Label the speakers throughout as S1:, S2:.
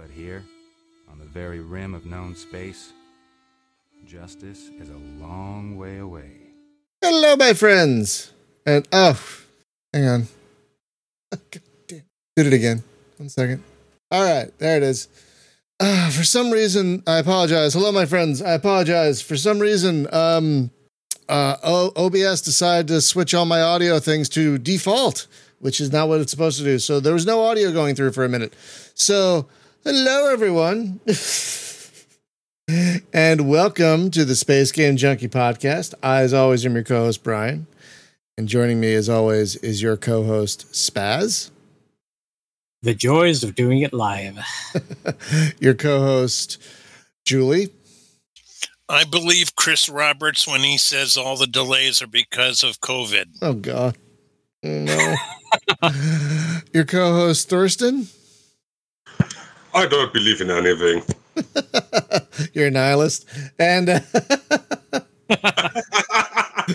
S1: But here, on the very rim of known space, justice is a long way away.
S2: Hello, my friends. And oh, hang on. Did it again. One second. All right, there it is. Uh, for some reason, I apologize. Hello, my friends. I apologize. For some reason, um, uh, o- OBS decided to switch all my audio things to default, which is not what it's supposed to do. So there was no audio going through for a minute. So, hello, everyone. and welcome to the Space Game Junkie podcast. I, as always, am your co host, Brian. And joining me, as always, is your co host, Spaz.
S3: The joys of doing it live.
S2: your co host, Julie.
S4: I believe Chris Roberts when he says all the delays are because of COVID.
S2: Oh, God. Oh, no. your co host, Thurston.
S5: I don't believe in anything.
S2: You're a nihilist. And uh,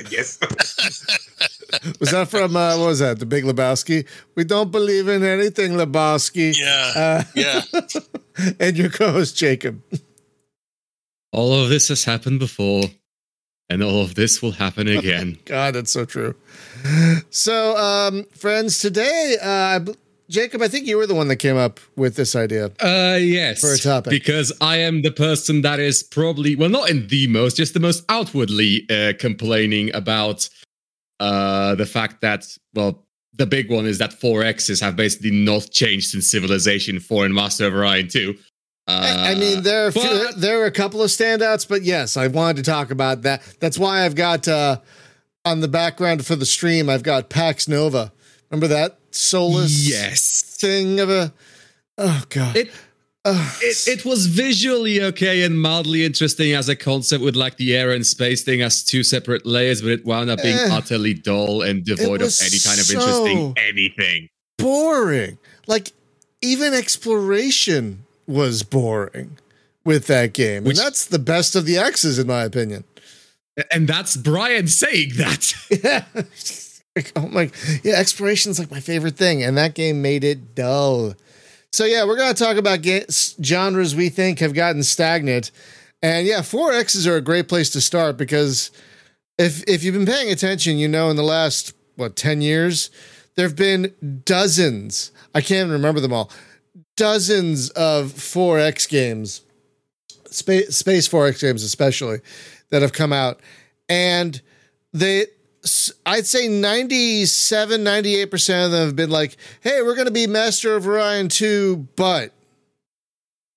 S5: yes.
S2: was that from, uh, what was that, The Big Lebowski? We don't believe in anything, Lebowski.
S4: Yeah.
S2: Uh,
S4: Yeah.
S2: and your co host, Jacob.
S6: All of this has happened before, and all of this will happen again.
S2: God, that's so true. So, um, friends, today, uh, I b- Jacob, I think you were the one that came up with this idea.
S6: Uh, yes.
S2: For a topic.
S6: Because I am the person that is probably, well, not in the most, just the most outwardly uh, complaining about uh, the fact that, well, the big one is that 4Xs have basically not changed since Civilization 4 and Master of Orion 2. Uh,
S2: I, I mean, there are, few, there are a couple of standouts, but yes, I wanted to talk about that. That's why I've got uh, on the background for the stream, I've got Pax Nova. Remember that soulless
S6: Yes.
S2: thing of a. Oh God!
S6: It it, it was visually okay and mildly interesting as a concept with like the air and space thing as two separate layers, but it wound up being
S2: Eh.
S6: utterly dull and devoid of any kind of
S2: so-
S6: interesting anything.
S2: boring. Like even exploration was boring with that game,
S6: Which-
S2: and that's the best of the X's, in my opinion.
S6: And that's Brian saying that.
S2: Yeah. Like, oh my, yeah, exploration is like my favorite thing, and that game made it dull. So yeah, we're gonna talk about ga- genres we think have gotten stagnant, and yeah, four X's are a great place to start because if if you've been paying attention, you know in the last what ten years there have been dozens. I can't even remember them all. Dozens of 4X games, space space 4X games especially, that have come out, and they I'd say 97, 98% of them have been like, hey, we're going to be Master of Orion 2, but.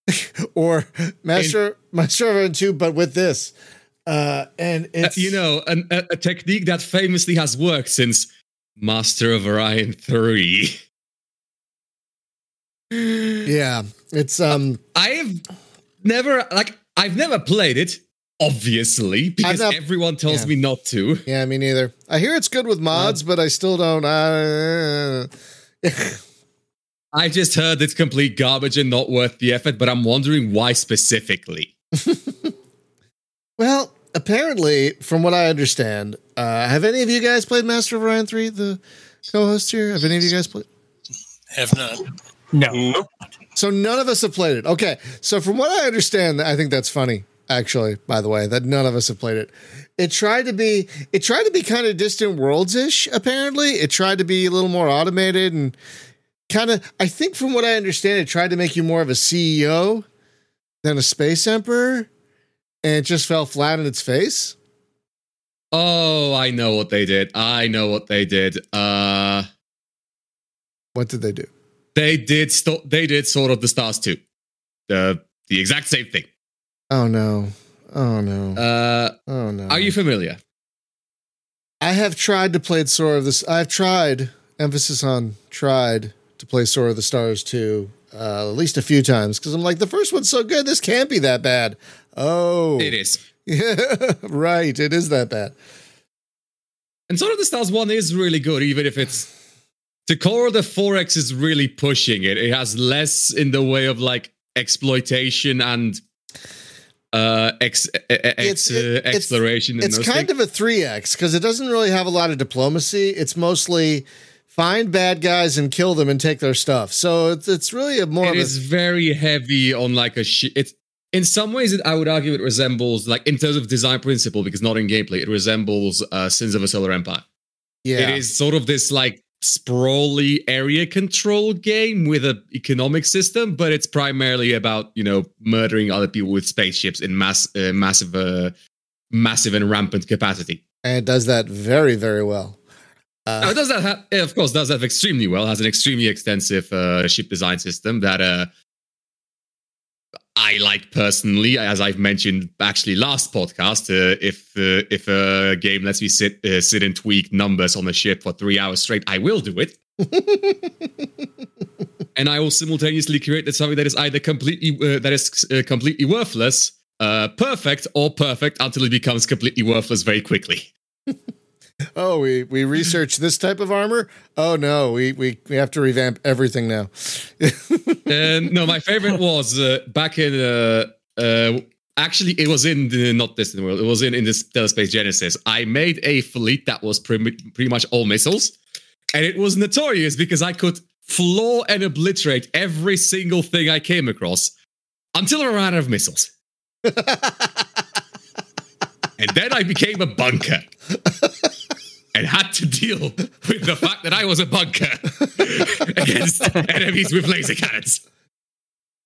S2: or Master, Master of Orion 2, but with this. Uh, and
S6: Uh, you know, an, a, a technique that famously has worked since Master of Orion 3.
S2: Yeah. It's. um.
S6: I've never, like, I've never played it, obviously, because
S2: not-
S6: everyone tells
S2: yeah.
S6: me not to.
S2: Yeah, me neither. I hear it's good with mods, but I still don't. Uh,
S6: I just heard it's complete garbage and not worth the effort, but I'm wondering why specifically.
S2: well, apparently, from what I understand, uh, have any of you guys played Master of Orion 3, the co host here? Have any of you guys played?
S4: Have not.
S3: No.
S5: Nope.
S2: So none of us have played it. Okay. So from what I understand, I think that's funny, actually, by the way, that none of us have played it. It tried to be it tried to be kind of distant worlds-ish, apparently. It tried to be a little more automated and kind of I think from what I understand, it tried to make you more of a CEO than a space emperor. And it just fell flat in its face.
S6: Oh, I know what they did. I know what they did. Uh
S2: What did they do?
S6: they did sto- they did Sword of the Stars 2. The the exact same thing.
S2: Oh no. Oh no.
S6: Uh
S2: oh no.
S6: are you familiar?
S2: I have tried to play Sword of the. I've tried emphasis on tried to play Sword of the Stars 2, uh, at least a few times because I'm like the first one's so good. This can't be that bad. Oh,
S6: It is.
S2: Yeah, right. It is that bad.
S6: And Sword of the Stars 1 is really good, even if it's the core of the 4X is really pushing it. It has less in the way of like exploitation and uh ex, ex
S2: It's- it-
S6: uh,
S2: it's-
S6: exploration and
S2: It's
S6: those
S2: kind
S6: things.
S2: of a three X because it doesn't really have a lot of diplomacy. It's mostly find bad guys and kill them and take their stuff. So it's it's really a more
S6: It
S2: of a,
S6: very heavy on like a sh- it's in some ways it, I would argue it resembles like in terms of design principle because not in gameplay it resembles uh, Sins of a Solar Empire.
S2: yeah.
S6: It is sort of this like sprawly area control game with an economic system, but it's primarily about you know murdering other people with spaceships in mass uh, massive uh, massive and rampant capacity.
S2: and it does that very very well. Uh,
S6: it does that ha- of course does that extremely well. Has an extremely extensive uh, ship design system that uh, I like personally. As I've mentioned, actually last podcast, uh, if uh, if a game lets me sit uh, sit and tweak numbers on a ship for three hours straight, I will do it. and I will simultaneously create something that is either completely uh, that is uh, completely worthless, uh, perfect, or perfect until it becomes completely worthless very quickly.
S2: oh, we we researched this type of armor. Oh no, we we we have to revamp everything now.
S6: And no, my favorite was uh, back in. Uh, uh, actually, it was in the, not Distant World. It was in in Interstellar Space Genesis. I made a fleet that was pretty, pretty much all missiles, and it was notorious because I could floor and obliterate every single thing I came across until I ran out of missiles. and then I became a bunker. And had to deal with the fact that I was a bunker against enemies with laser cannons.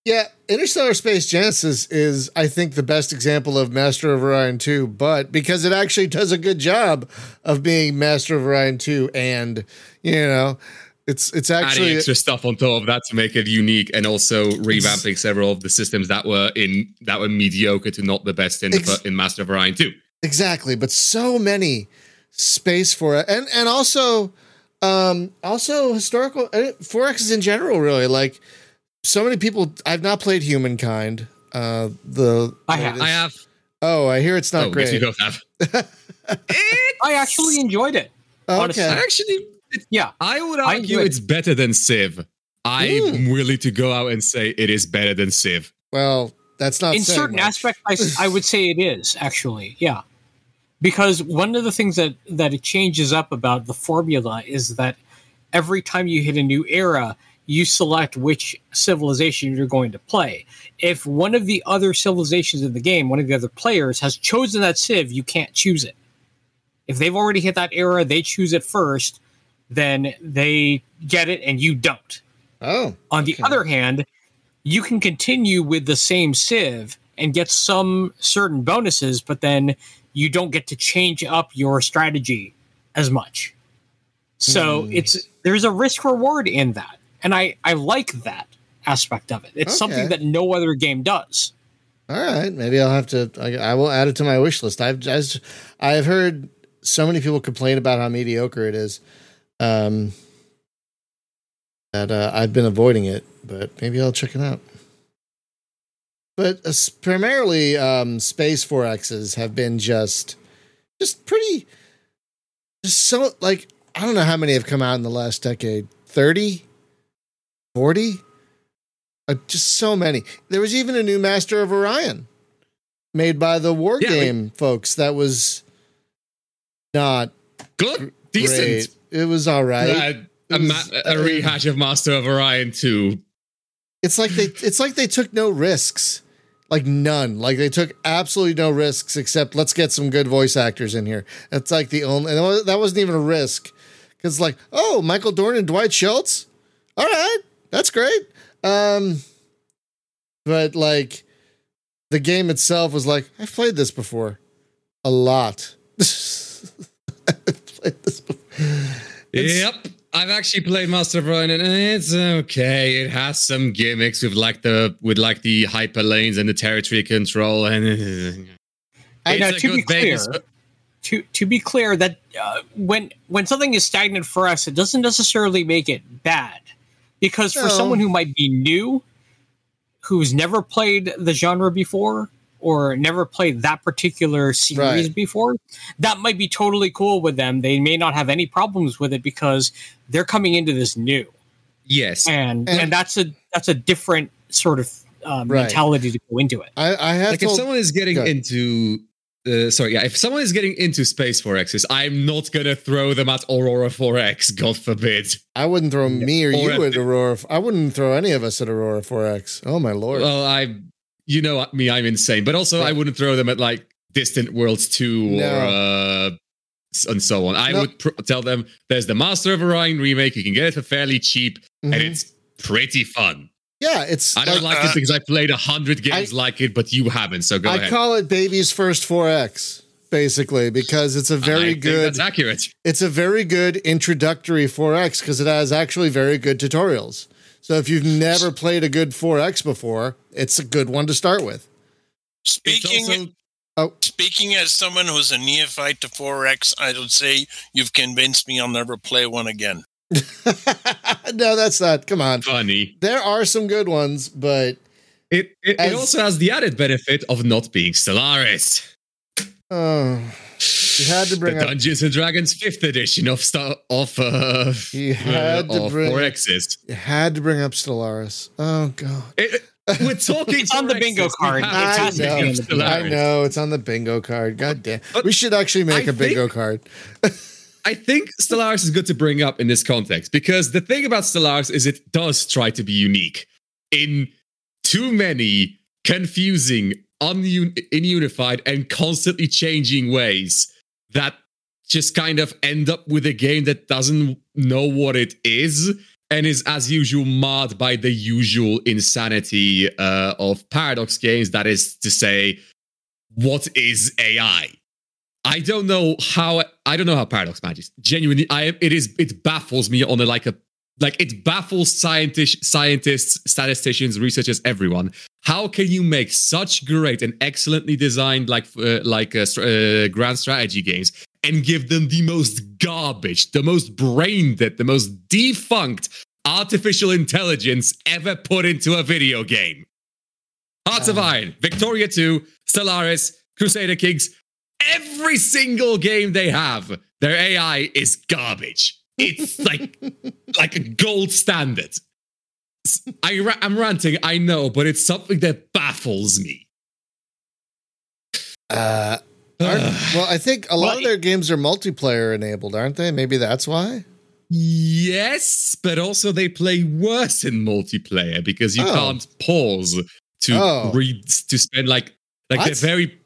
S2: Yeah, Interstellar Space Genesis is, I think, the best example of Master of Orion 2, but because it actually does a good job of being Master of Orion 2 and, you know, it's it's actually adding
S6: extra stuff on top of that to make it unique, and also revamping several of the systems that were in that were mediocre to not the best in the,
S2: Ex-
S6: in Master of Orion Two.
S2: exactly, but so many space for it. And and also um also historical uh, 4X in general really like so many people I've not played Humankind. Uh the
S3: I have.
S6: I have.
S2: Oh, I hear it's not
S6: oh,
S2: great.
S6: Yes, we both have.
S3: I actually enjoyed it. honestly.
S2: okay.
S6: Actually,
S3: Yeah.
S6: I would argue
S3: enjoy it.
S6: it's better than Civ. I'm
S2: Mm.
S6: willing to go out and say it is better than Civ.
S2: Well, that's not
S3: in certain
S2: much.
S3: aspects I would say it is actually yeah because one of the things that that it changes up about the formula is that every time you hit a new era you select which civilization you're going to play. If one of the other civilizations in the game one of the other players has chosen that civ you can't choose it. If they've already hit that era they choose it first then they get it and you don't.
S2: Oh,
S3: on the
S2: Okay.
S3: other hand, you can continue with the same civ and get some certain bonuses, but then you don't get to change up your strategy as much. So
S2: Hmm.
S3: it's there's a risk reward in that. And I, I like that aspect of it. It's
S2: Okay.
S3: something that no other game does.
S2: all right. Maybe I'll have to. I, I will add it to my wish list. I've just I've heard so many people complain about how mediocre it is. Um, that uh, I've been avoiding it, but maybe I'll check it out. But uh, primarily, um, Space 4Xs have been just, just pretty, just so like I don't know how many have come out in the last decade 30, 40? Uh, just so many. There was even a new Master of Orion made by the War
S6: Yeah,
S2: Game folks that was not
S6: Good, decent.
S2: great. It was all right.
S6: Uh, a, ma- a rehash of Master of Orion 2.
S2: it's like they it's like they took no risks. Like none. Like they took absolutely no risks except let's get some good voice actors in here. That's like the only and that wasn't even a risk. Cuz like, oh, Michael Dorn and Dwight Schultz? All right. That's great. Um but like the game itself was like, I've played this before. A lot. I've played this before.
S6: Yep. I've actually played Master of Orion and it's okay. It has some gimmicks with like the with like the hyper lanes and the territory control and
S2: I-
S6: it's
S3: now,
S6: a
S3: to be
S6: good bait.
S3: clear, to to be clear that uh, when when something is stagnant for us, it doesn't necessarily make it bad. Because for
S2: No.
S3: someone who might be new, who's never played the genre before or never played that particular series
S2: Right.
S3: before, that might be totally cool with them. They may not have any problems with it because they're coming into this new,
S6: Yes.
S3: and
S2: And-
S3: and, that's a that's a different sort of um,
S2: Right.
S3: mentality to go into it.
S2: I, I have
S6: Like if someone is getting into uh, sorry, yeah, if someone is getting into Space 4Xs, I'm not gonna throw them at Aurora 4X, God forbid.
S2: I wouldn't throw me or
S6: Or
S2: you
S6: at
S2: at Aurora. I wouldn't throw any of us at Aurora 4X. Oh my lord.
S6: Well, I, you know me, I'm insane, but also I wouldn't throw them at like Distant Worlds 2
S2: No.
S6: or uh, and so on. I
S2: No.
S6: would pr- tell them there's the Master of Orion remake. You can get it for fairly cheap, and
S2: Mhm.
S6: it's pretty fun.
S2: yeah, it's
S6: I don't
S2: like,
S6: like it because I played a hundred games
S2: I-
S6: like it, but you haven't. So go ahead.
S2: I
S6: ahead.
S2: call it baby's first 4X basically because it's a very
S6: think
S2: good
S6: That's accurate.
S2: it's a very good introductory 4X because it has actually very good tutorials. So if you've never played a good 4X before, it's a good one to start with.
S4: Speaking
S6: also-
S2: Oh,
S4: speaking as someone who's a neophyte to 4X, I would say you've convinced me I'll never play one again.
S2: no, that's not. Come on.
S6: funny.
S2: There are some good ones, but
S6: It it,
S2: As-
S6: it also has the added benefit of not being Stellaris.
S2: oh, you had to bring
S6: the
S2: up.
S6: Dungeons and Dragons fifth edition of Star of uh,
S2: You had to
S6: of
S2: bring-
S6: 4Xs.
S2: You had to bring up Stellaris. Oh god.
S6: It- we're talking.
S3: It's on the bingo card.
S2: I
S6: to
S3: has to be
S2: know.
S3: on
S6: give
S3: the
S6: Stellaris.
S2: I know it's on the bingo card. God damn.
S6: But
S2: we should actually make
S6: I
S2: a bingo
S6: think-
S2: card.
S6: I think Stellaris is good to bring up in this context because the thing about Stellaris is it does try to be unique in too many confusing, un- ununified, and constantly changing ways that just kind of end up with a game that doesn't know what it is and is, as usual, marred by the usual insanity uh, of Paradox games. That is to say, what is AI? I don't know how I don't know how Paradox manages. Genuinely, I. It is. It baffles me on a like a like it baffles scientists, scientists, statisticians, researchers, everyone. How can you make such great and excellently designed like uh, like uh, uh, grand strategy games and give them the most garbage, the most brain dead, the most defunct artificial intelligence ever put into a video game? Hearts of. Iron, Victoria 2, Stellaris, Crusader Kings, every single game they have, their AI is garbage. It's like like a gold standard. S- I ra- I'm ranting, I know, but it's something that baffles me.
S2: Uh, well, I think a lot
S3: Well,
S2: of their games are multiplayer enabled, aren't they? Maybe that's why.
S6: yes, but also they play worse in multiplayer because you
S2: Oh.
S6: can't pause to
S2: Oh.
S6: read to spend like like
S2: What?
S6: they're very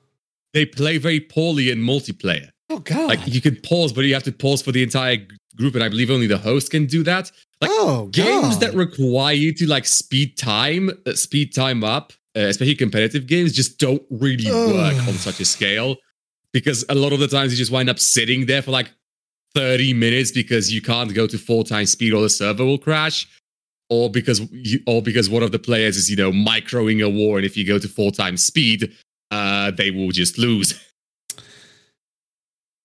S6: they play very poorly in multiplayer.
S2: Oh god.
S6: Like you can pause, but you have to pause for the entire g- group, and I believe only the host can do that. like,
S2: oh
S6: Games
S2: God.
S6: that require you to like speed time, uh, speed time up, uh, especially competitive games, just don't really work on such a scale. Because a lot of the times you just wind up sitting there for like thirty minutes because you can't go to full time speed or the server will crash, or because you, or because one of the players is you know microing a war, and if you go to full time speed, uh, they will just lose.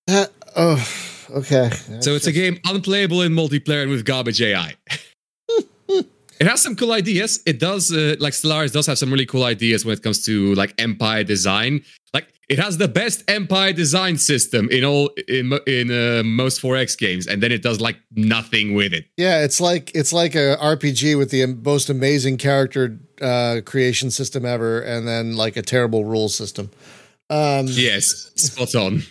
S2: That- oh, okay.
S6: So it's a game unplayable in multiplayer and with garbage AI. it has some cool ideas. It does, uh, like Stellaris does have some really cool ideas when it comes to like empire design. Like it has the best empire design system in all in in uh, most 4X games, and then it does like nothing with it.
S2: Yeah, it's like it's like a RPG with the most amazing character uh, creation system ever, and then like a terrible rule system. Um,
S6: Yes, spot on.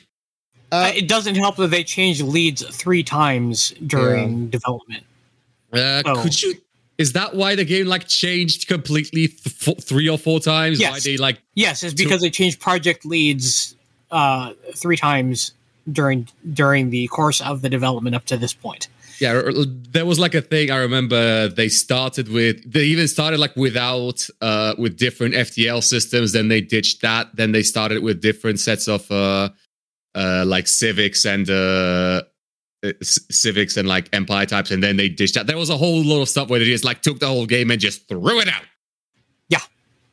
S2: Uh,
S3: it doesn't help that they changed leads three times during development.
S6: Uh,
S3: Oh.
S6: Could you? Is that why the game like changed completely th- three or four times? Why
S3: Yes.
S6: they like
S3: Yes, it's because they changed project leads uh, three times during during the course of the development up to this point.
S6: Yeah, r- r- there was like a thing I remember they started with they even started like without uh with different FTL systems then they ditched that then they started with different sets of uh uh like civics and uh uh, c- civics and like empire types and then they dished out. there was a whole lot of stuff where they just like took the whole game and just threw it out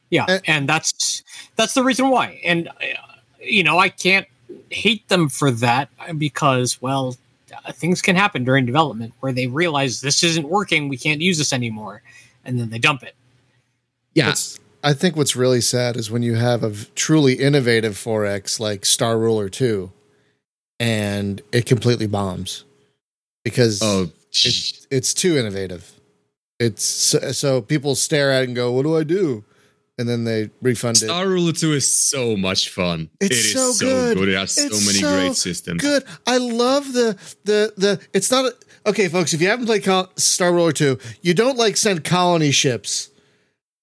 S3: Yeah,
S2: Uh,
S3: and that's that's the reason why. And uh, you know, I can't hate them for that because, well, uh, things can happen during development where they realize this isn't working, we can't use this anymore, and then they dump it.
S6: yeah
S2: what's- I think what's really sad is when you have a v- truly innovative 4X like Star Ruler 2 and it completely bombs because
S6: oh
S2: it's, it's too innovative. It's so, so people stare at it and go, "What do I do?" and then they refund it.
S6: Star Ruler 2 is so much fun.
S2: It's
S6: It is
S2: so
S6: so,
S2: good.
S6: good. It has
S2: It's
S6: so many
S2: so
S6: great systems.
S2: Good. I love the the the. It's not a, okay, folks. If you haven't played Col- Star Ruler two, you don't like send colony ships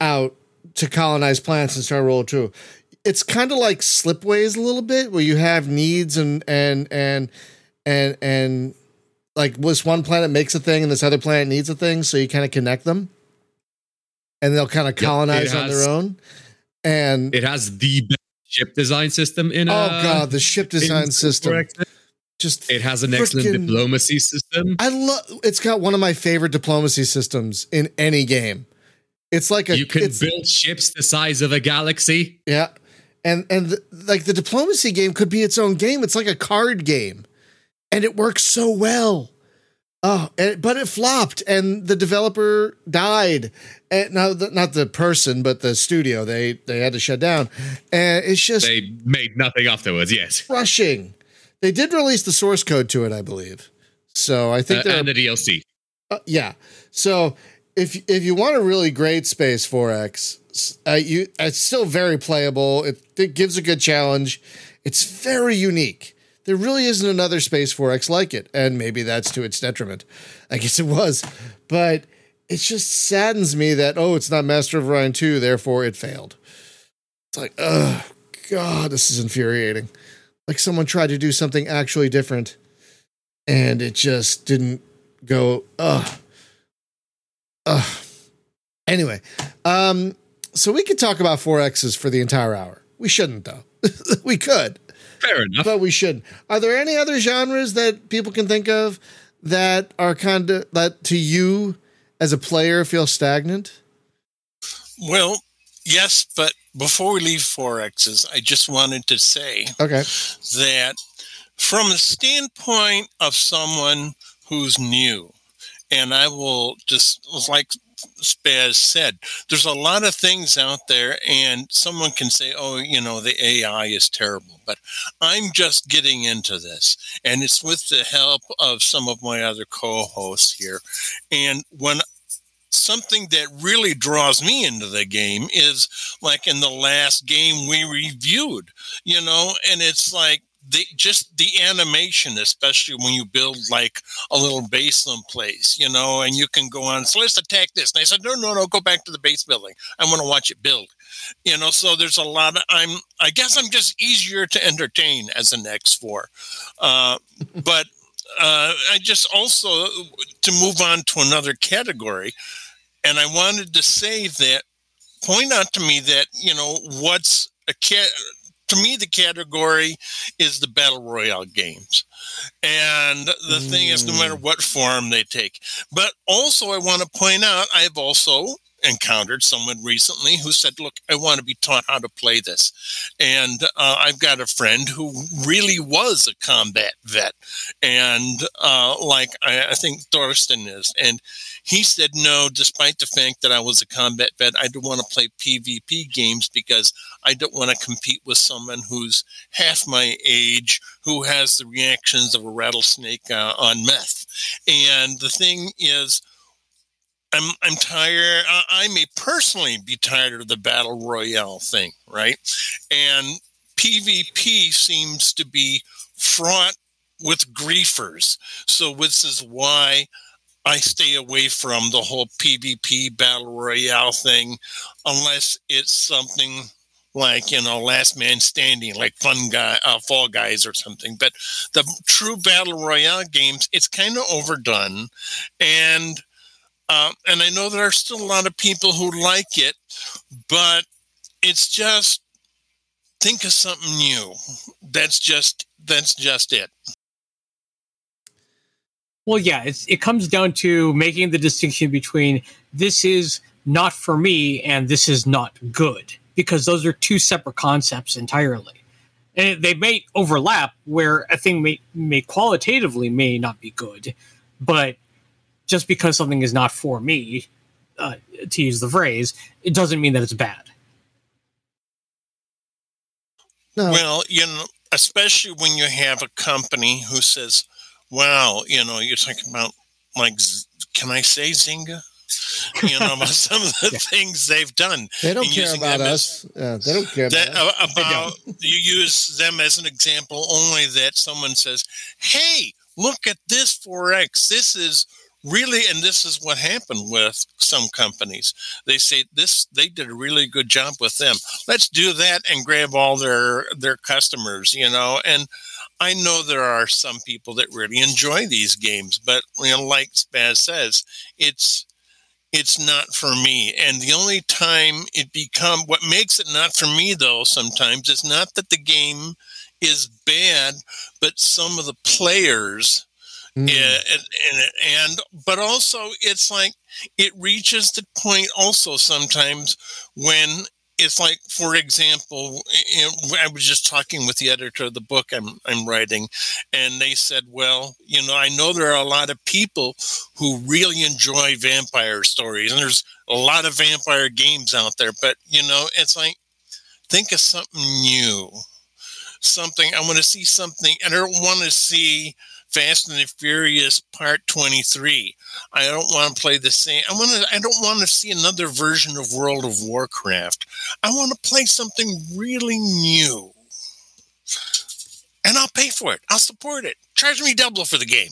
S2: out to colonize planets in Star Ruler two. It's kind of like Slipways a little bit, where you have needs and and and and and like this one planet makes a thing and this other planet needs a thing, so you kind of connect them, and they'll kind of
S6: Yep,
S2: colonize on
S6: has-
S2: their own. And
S6: It has the best ship design system in it.
S2: oh
S6: uh,
S2: god, the ship design system
S6: Correct.
S2: just
S6: It has an excellent diplomacy system.
S2: I love. It's got one of my favorite diplomacy systems in any game. It's like a
S6: You can build ships the size of a galaxy.
S2: yeah, and and the, like the diplomacy game could be its own game. It's like a card game, and it works so well. Oh, and, but it flopped, and the developer died. And now, the, not the person, but the studio. They they had to shut down, and it's just
S6: They made nothing afterwards, yes.
S2: rushing. They did release the source code to it, I believe. So I think
S6: Uh, and the DLC.
S2: Uh, yeah. So if if you want a really great Space 4X, uh, you it's still very playable. It, it gives a good challenge. It's very unique. There really isn't another Space 4X like it, and maybe that's to its detriment. I guess it was, but it just saddens me that oh, it's not Master of Orion 2, therefore it failed. It's like, oh god, this is infuriating. Like someone tried to do something actually different, and it just didn't go. Ugh. Anyway, um, so we could talk about 4Xs for the entire hour. We shouldn't, though. we could,
S6: Fair enough.
S2: but we shouldn't. Are there any other genres that people can think of that are kind of that to you as a player feel stagnant?
S4: Well, yes, but before we leave 4Xs, I just wanted to say
S2: Okay.
S4: that from the standpoint of someone who's new, and I will just like Spaz said, there's a lot of things out there, and someone can say, oh, you know, the AI is terrible. But I'm just getting into this, and it's with the help of some of my other co hosts here. And when something that really draws me into the game is like in the last game we reviewed, you know, and it's like the just the animation, especially when you build like a little baseline place, you know, and you can go on. So let's attack this. And I said, no, no, no, go back to the base building. I want to watch it build. You know, so there's a lot of I'm. I guess I'm just easier to entertain as an X4, uh, but uh, I just also to move on to another category, and I wanted to say that point out to me that you know what's a cat to me the category is the battle royale games. And the thing is no matter what form they take. But also i want to point out i've also encountered someone recently who said look i want to be taught how to play this. And uh, i've got a friend who really was a combat vet. And uh, like I, I think Thurston is. And he said no despite the fact that i was a combat vet i don't want to play pvp games because i don't want to compete with someone who's half my age who has the reactions of a rattlesnake uh, on meth and the thing is I'm I'm tired. I, I may personally be tired of the battle royale thing, right? And PvP seems to be fraught with griefers. So this is why I stay away from the whole PvP battle royale thing, unless it's something like you know last man standing like fun guy uh, fall guys or something but the true battle royale games it's kind of overdone and uh, and I know there are still a lot of people who like it, but it's just think of something new. That's just that's just it.
S3: Well, yeah, it's, it comes down to making the distinction between this is not for me and this is not good, because those are two separate concepts entirely. And they may overlap where a thing may, may qualitatively may not be good, but just because something is not for me, uh, to use the phrase, it doesn't mean that it's bad.
S2: No.
S4: Well, you know, especially when you have a company who says, "Wow, you know, you're talking about like, can I say Zynga? you know, about some of the things they've done.
S2: They don't care about us. Yeah, they don't care
S4: that,
S2: about
S4: uh, about you use them as an example only that someone says, "Hey, look at this 4x. This is really and this is what happened with some companies. They say this they did a really good job with them. Let's do that and grab all their their customers, you know. And I know there are some people that really enjoy these games, but you know, like Spaz says, it's it's not for me. And the only time it become what makes it not for me though sometimes is not that the game is bad, but some of the players
S2: Mm.
S4: yeah, and, and and but also it's like it reaches the point also sometimes when it's like for example i was just talking with the editor of the book i'm i'm writing and they said well you know i know there are a lot of people who really enjoy vampire stories and there's a lot of vampire games out there but you know it's like think of something new something i want to see something and i don't want to see Fast and the Furious Part 23. I don't want to play the same. I want to I don't want to see another version of World of Warcraft. I want to play something really new. And I'll pay for it. I'll support it. Charge me double for the game.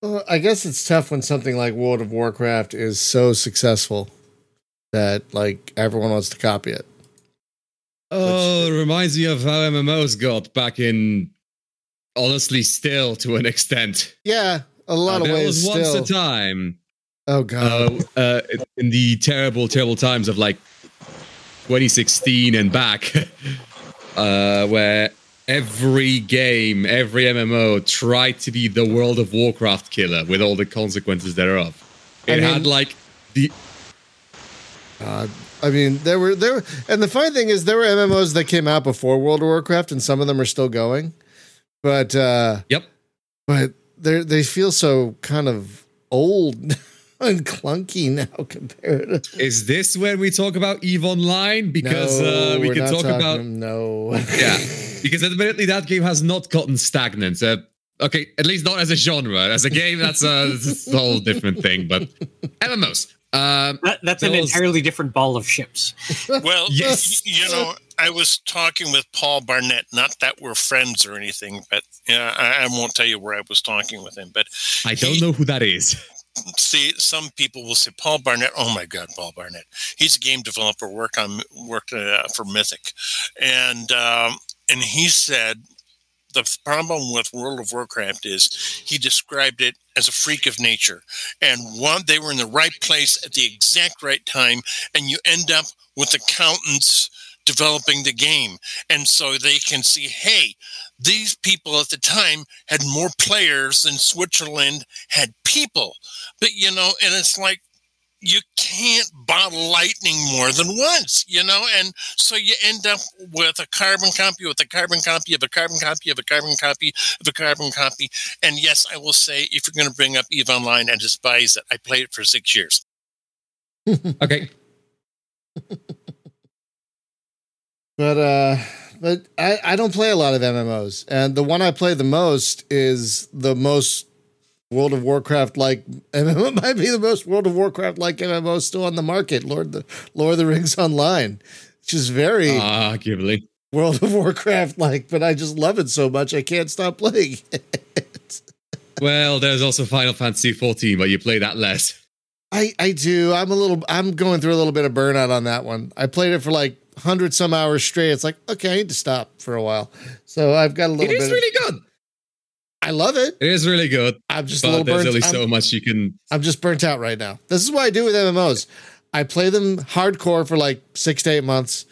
S2: Well, I guess it's tough when something like World of Warcraft is so successful that like everyone wants to copy it.
S6: Oh, it reminds me of how MMOs got back in. Honestly, still to an extent.
S2: Yeah, a lot
S6: Uh,
S2: of
S6: there
S2: ways.
S6: was once a time
S2: oh god.
S6: uh, uh, in the terrible, terrible times of like 2016 and back, uh, where every game, every MMO tried to be the World of Warcraft killer with all the consequences thereof.
S2: I
S6: It
S2: mean-
S6: had like the
S2: God. I mean, there were there, were, and the funny thing is, there were MMOs that came out before World of Warcraft, and some of them are still going. But uh
S6: yep.
S2: but they they feel so kind of old and clunky now compared to.
S6: Is this when we talk about Eve Online? Because
S2: No,
S6: uh, we can talk
S2: talking-
S6: about
S2: no.
S6: yeah, because admittedly that game has not gotten stagnant. Uh, okay, at least not as a genre. As a game, that's a, that's a whole different thing. But MMOs. Um,
S3: That, that's an entirely different ball of ships.
S4: Well,
S6: Yes.
S4: you know, I was talking with Paul Barnett. Not that we're friends or anything, but yeah, I, I won't tell you where I was talking with him. But
S6: I don't
S4: he-
S6: know who that is.
S4: see, some people will say Paul Barnett. Oh my God, Paul Barnett. He's a game developer. Worked on worked uh, for Mythic, and um, and he said the problem with World of Warcraft is he described it as a freak of nature, and one they were in the right place at the exact right time, and you end up with accountants developing the game. And so they can see hey these people at the time had more players than switzerland had people. But you know and it's like you can't bottle lightning more than once you know? And so you end up with a carbon copy with a carbon copy of a carbon copy of a carbon copy of a carbon copy. And yes i will say if you're going to bring up eve online i despise it. I played it for six years.
S6: Okay.
S2: But uh but I, I don't play a lot of MMOs. And the one I play the most is the most World of Warcraft like MMO might be the most World of Warcraft like MMO still on the market, Lord the Lord of the Rings Online. Which is very
S6: Arguably.
S2: World of Warcraft like, but I just love it so much I can't stop playing it.
S6: Well, there's also Final Fantasy 14, but you play that less.
S2: I, I do. I'm a little I'm going through a little bit of burnout on that one. I played it for like hundred some hours straight. It's like, okay, I need to stop for a while. So I've got a
S6: It
S2: little bit
S6: is
S2: of-
S6: really good.
S2: I love it.
S6: It is really good.
S2: I'm just a little
S6: there's
S2: burnt.
S6: only
S2: I'm,
S6: so much you can.
S2: I'm just burnt out right now. This is what I do with MMOs. I play them hardcore for like six to eight months.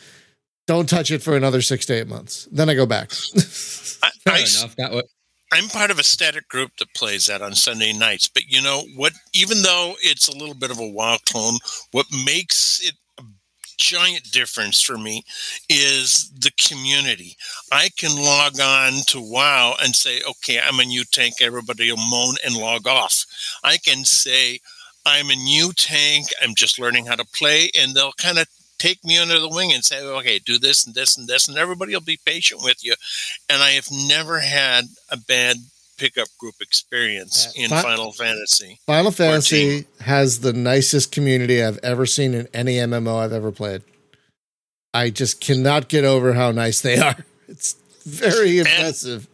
S2: Don't touch it for another six to eight months. Then I go back.
S4: I,
S6: Fair
S4: I,
S6: enough. That wa-
S4: I'm part of a static group that plays that on Sunday nights. But you know what? Even though it's a little bit of a WoW clone, what makes it a giant difference for me is the community. I can log on to WoW and say, "Okay, I'm a new tank." Everybody will moan and log off. I can say, "I'm a new tank. I'm just learning how to play," and they'll kind of take me under the wing and say, okay, do this and this and this, and everybody will be patient with you. And I have never had a bad pickup group experience in
S2: fi-
S4: Final Fantasy.
S2: Final Fantasy has the nicest community I've ever seen in any MMO I've ever played. I just cannot get over how nice they are. It's very impressive.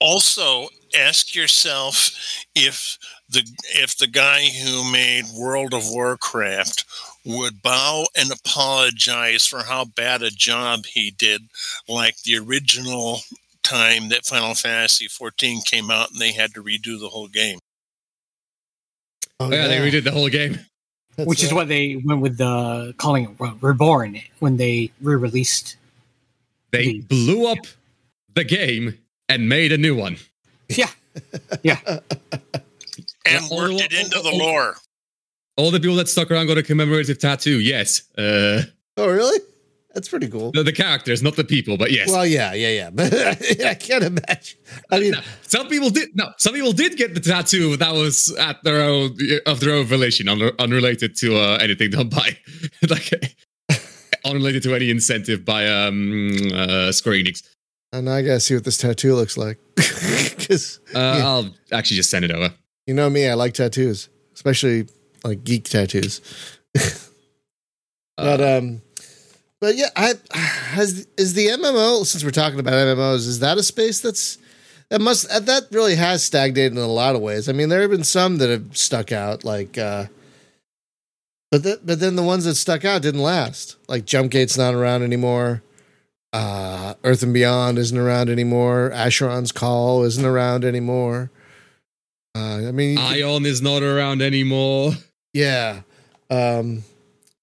S4: Also, ask yourself if the if the guy who made World of Warcraft would bow and apologize for how bad a job he did, like the original time that Final Fantasy 14 came out and they had to redo the whole game.
S2: Oh,
S6: yeah, they redid the whole game.
S2: That's
S3: which is
S2: right.
S3: what they went with the calling it Re- Reborn when they re-released.
S6: They
S3: Indeed.
S6: blew up the game and made a new one.
S3: Yeah, yeah.
S4: And
S6: all-
S4: worked it into the lore.
S6: All the people that stuck around got a commemorative tattoo. Yes, uh,
S2: Oh, really? That's pretty cool.
S6: the, the characters, not the people, but yes.
S2: Well, yeah, yeah, yeah. But I can't imagine. I mean,
S6: No, some people did. No, some people did get the tattoo that was at their own of their own volition, un- unrelated to uh, anything done by, like, unrelated to any incentive by um uh, Square Enix.
S2: and I gotta see what this tattoo looks like. Because
S6: Uh,
S2: Yeah.
S6: I'll actually just send it over.
S2: you know me, I like tattoos, especially like geek tattoos. But
S6: Uh,
S2: um, but yeah, I has is the MMO since we're talking about MMOs, is that a space that's that must that really has stagnated in a lot of ways. I mean, there have been some that have stuck out, like uh, but but then the ones that stuck out didn't last. Like Jumpgate's not around anymore. Uh, Earth and Beyond isn't around anymore. Asheron's Call isn't around anymore. Uh, I mean,
S6: Aion is not around anymore.
S2: yeah. Um,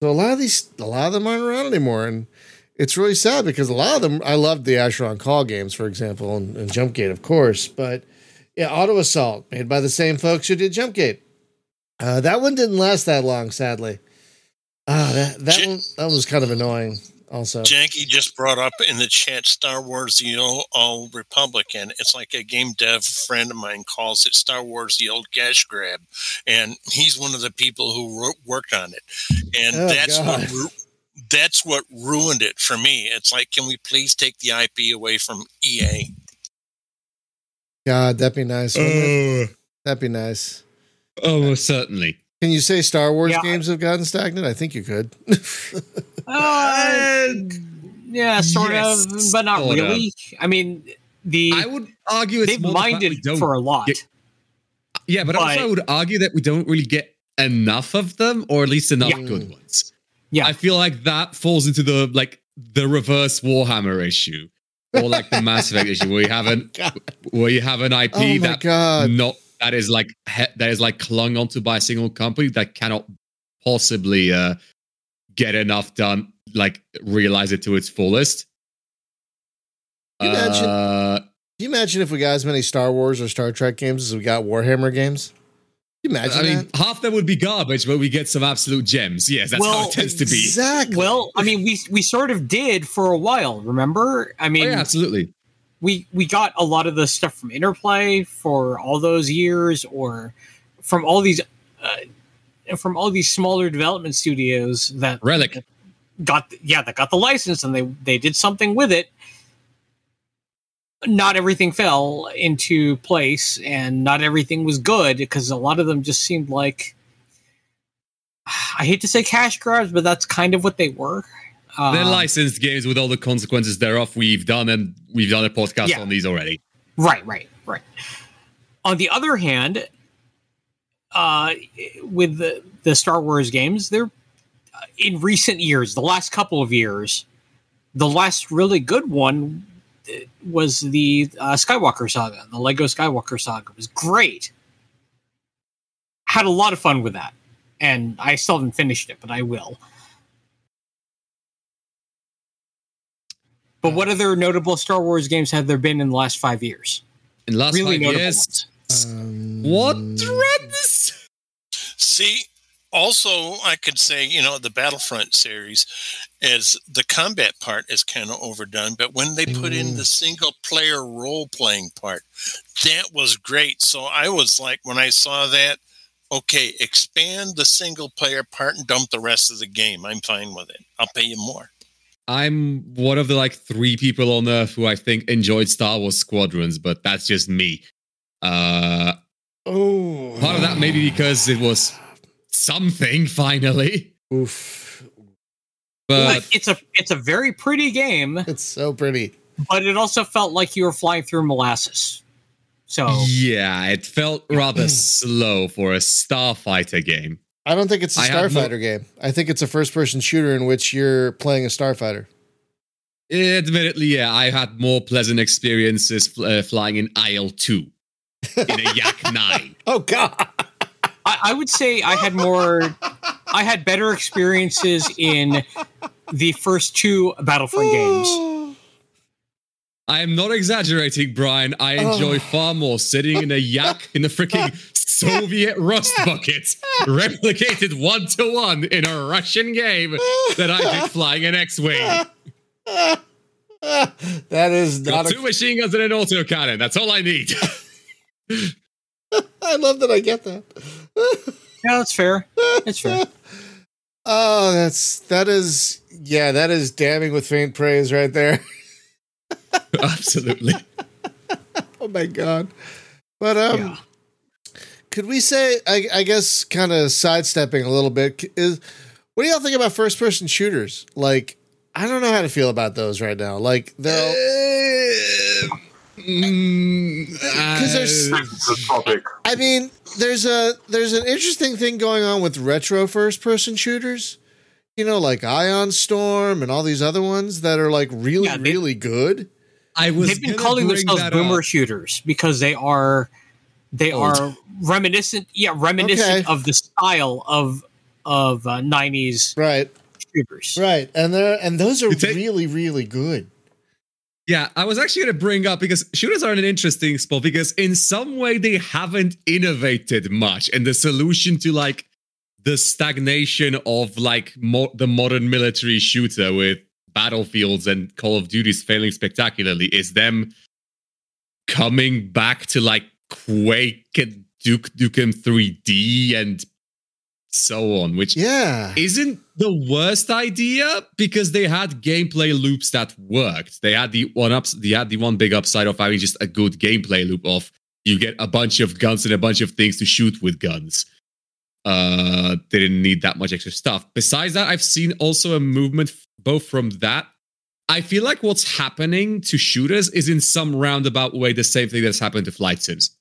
S2: so a lot of these, a lot of them aren't around anymore, and it's really sad because a lot of them. I loved the Asheron Call games, for example, and, and Jumpgate, of course. But yeah, Auto Assault, made by the same folks who did Jumpgate. Uh, that one didn't last that long, sadly. Ah, that that
S4: J-
S2: one that was kind of annoying. Also,
S4: Janky just brought up in the chat Star Wars the Old, Old Republican. It's like a game dev friend of mine calls it Star Wars the Old Cash Grab. And he's one of the people who wrote, worked on it. And
S2: Oh,
S4: that's
S2: God.
S4: what ru- that's what ruined it for me. It's like, can we please take the IP away from EA?
S2: God, that'd be nice. wouldn't it?
S6: Oh,
S2: That'd be nice.
S6: Oh, almost certainly.
S2: Can you say Star Wars
S3: Yeah, I-
S2: games have gotten stagnant? I think you could.
S3: Uh, yeah, sort
S6: yes,
S3: of, but not
S6: sort of.
S3: really. I mean, the
S6: I would argue it's
S3: they've
S6: the
S3: minded for a lot.
S6: get- Yeah, but, also I would argue that we don't really get enough of them, or at least enough
S3: Yeah.
S6: good ones.
S3: Yeah.
S6: I feel like that falls into the like the reverse Warhammer issue, or like the Mass Effect issue, where you have an where you have an IP
S2: Oh
S6: that
S2: god.
S6: not that is like he, that is like clung onto by a single company that cannot possibly uh get enough done, like realize it to its fullest.
S2: You imagine-
S6: Uh,
S2: Can you imagine if we got as many Star Wars or Star Trek games as we got Warhammer games? Can you imagine
S6: I mean,
S2: that?
S6: half them would be garbage, but we get some absolute gems. Yes, that's how it tends to be.
S2: Exactly.
S3: Well, I mean, we we sort of did for a while. Remember? I
S6: Oh,
S3: mean,
S6: yeah, absolutely.
S3: we we got a lot of the stuff from Interplay for all those years, or from all these, uh, from all these smaller development studios that
S6: Relic.
S3: got yeah that got the license and they they did something with it. Not everything fell into place, and not everything was good because a lot of them just seemed like. I hate to say cash grabs, but that's kind of what they were.
S6: They're
S3: Um,
S6: licensed games with all the consequences thereof. We've done and we've done a podcast
S3: Yeah.
S6: on these already.
S3: Right, right, right. On the other hand, uh, with the, the Star Wars games, they're uh, in recent years, the last couple of years, the last really good one uh, was the uh, Skywalker saga. The Lego Skywalker saga was great. Had a lot of fun with that, and I still haven't finished it, but I will. But what other notable Star Wars games have there been in the last five years?
S6: In the last
S3: really
S6: five years,
S3: ones.
S2: Um,
S6: what dreads?
S4: See, also, I could say, you know, the Battlefront series is the combat part is kind of overdone, but when they put in
S2: Mm.
S4: the single player role playing part, that was great. So I was like, when I saw that, okay, expand the single player part and dump the rest of the game. I'm fine with it. I'll pay you more.
S6: I'm one of the like three people on Earth who I think enjoyed Star Wars Squadrons, but that's just me. Uh,
S2: Oh,
S6: part of that maybe because it was something finally,
S2: Oof,
S6: but
S3: it's a it's a very pretty game,
S2: it's so pretty.
S3: but it also felt like you were flying through molasses. So
S6: yeah, it felt rather slow for a Starfighter game.
S2: I don't think it's a
S6: I have no-
S2: starfighter game. I think it's a first-person shooter in which you're playing a starfighter.
S6: Admittedly, yeah, I had more pleasant experiences fl- uh, flying in Isle 2 in a Yak 9.
S2: Oh God!
S3: I, I would say I had more, I had better experiences in the first two Battlefront games.
S6: I am not exaggerating, Brian. I enjoy
S2: Oh.
S6: far more sitting in a yak in a freaking Soviet rust bucket, replicated one to one in a Russian game, than I did flying an X-wing.
S2: that is
S6: Got
S2: not.
S6: two
S2: A,
S6: machine guns and an autocannon. That's all I need.
S2: I love that I get that.
S3: Yeah, that's fair. That's fair.
S2: Oh, that's that is yeah, that is damning with faint praise right there.
S6: Absolutely.
S2: Oh my god! But um,
S3: Yeah.
S2: could we say? I, I guess kind of sidestepping a little bit is what do y'all think about first person shooters? Like, I don't know how to feel about those right now. Like, they'll
S6: Because
S2: there's-
S5: topic.
S2: I mean, there's a there's an interesting thing going on with retro first person shooters. You know, like Ion Storm and all these other ones that are like really
S3: Yeah, they-
S2: really good.
S6: I was
S3: They've been calling themselves
S6: that
S3: boomer
S6: up.
S3: shooters because they are they
S6: Old.
S3: are reminiscent yeah reminiscent
S2: Okay.
S3: of the style of of uh, 90s
S2: Right,
S3: shooters
S2: right, and they're and those are
S6: take-
S2: really really good.
S6: Yeah, I was actually going to bring up because shooters are an interesting spot because in some way they haven't innovated much, and the solution to like the stagnation of like mo- the modern military shooter with battlefields and Call of Duties failing spectacularly is them coming back to like Quake and Duke Nukem 3D and so on, which
S2: Yeah,
S6: isn't the worst idea because they had gameplay loops that worked. They had the one ups, they had the one big upside of having just a good gameplay loop of you get a bunch of guns and a bunch of things to shoot with guns. Uh, they didn't need that much extra stuff. Besides that, I've seen also a movement f- both from that. I feel like what's happening to shooters is in some roundabout way the same thing that's happened to flight sims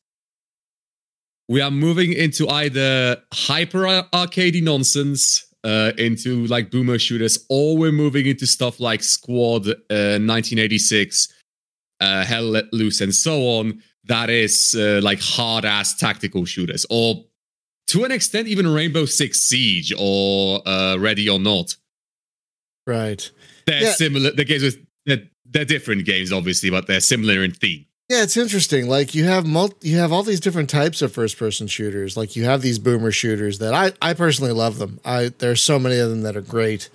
S6: we are moving into either hyper arcadey nonsense uh, into like boomer shooters, or we're moving into stuff like Squad, uh, 1986, uh, Hell Let Loose, and so on. That is uh, like hard ass tactical shooters, or to an extent, even Rainbow Six Siege or uh, Ready or Not.
S2: right.
S6: They're
S2: Yeah.
S6: similar. The games with they're, they're different games, obviously, but they're similar in theme.
S2: Yeah, it's interesting. Like you have mul- you have all these different types of first person shooters. Like you have these boomer shooters that I I personally love them. I there's so many of them that are great.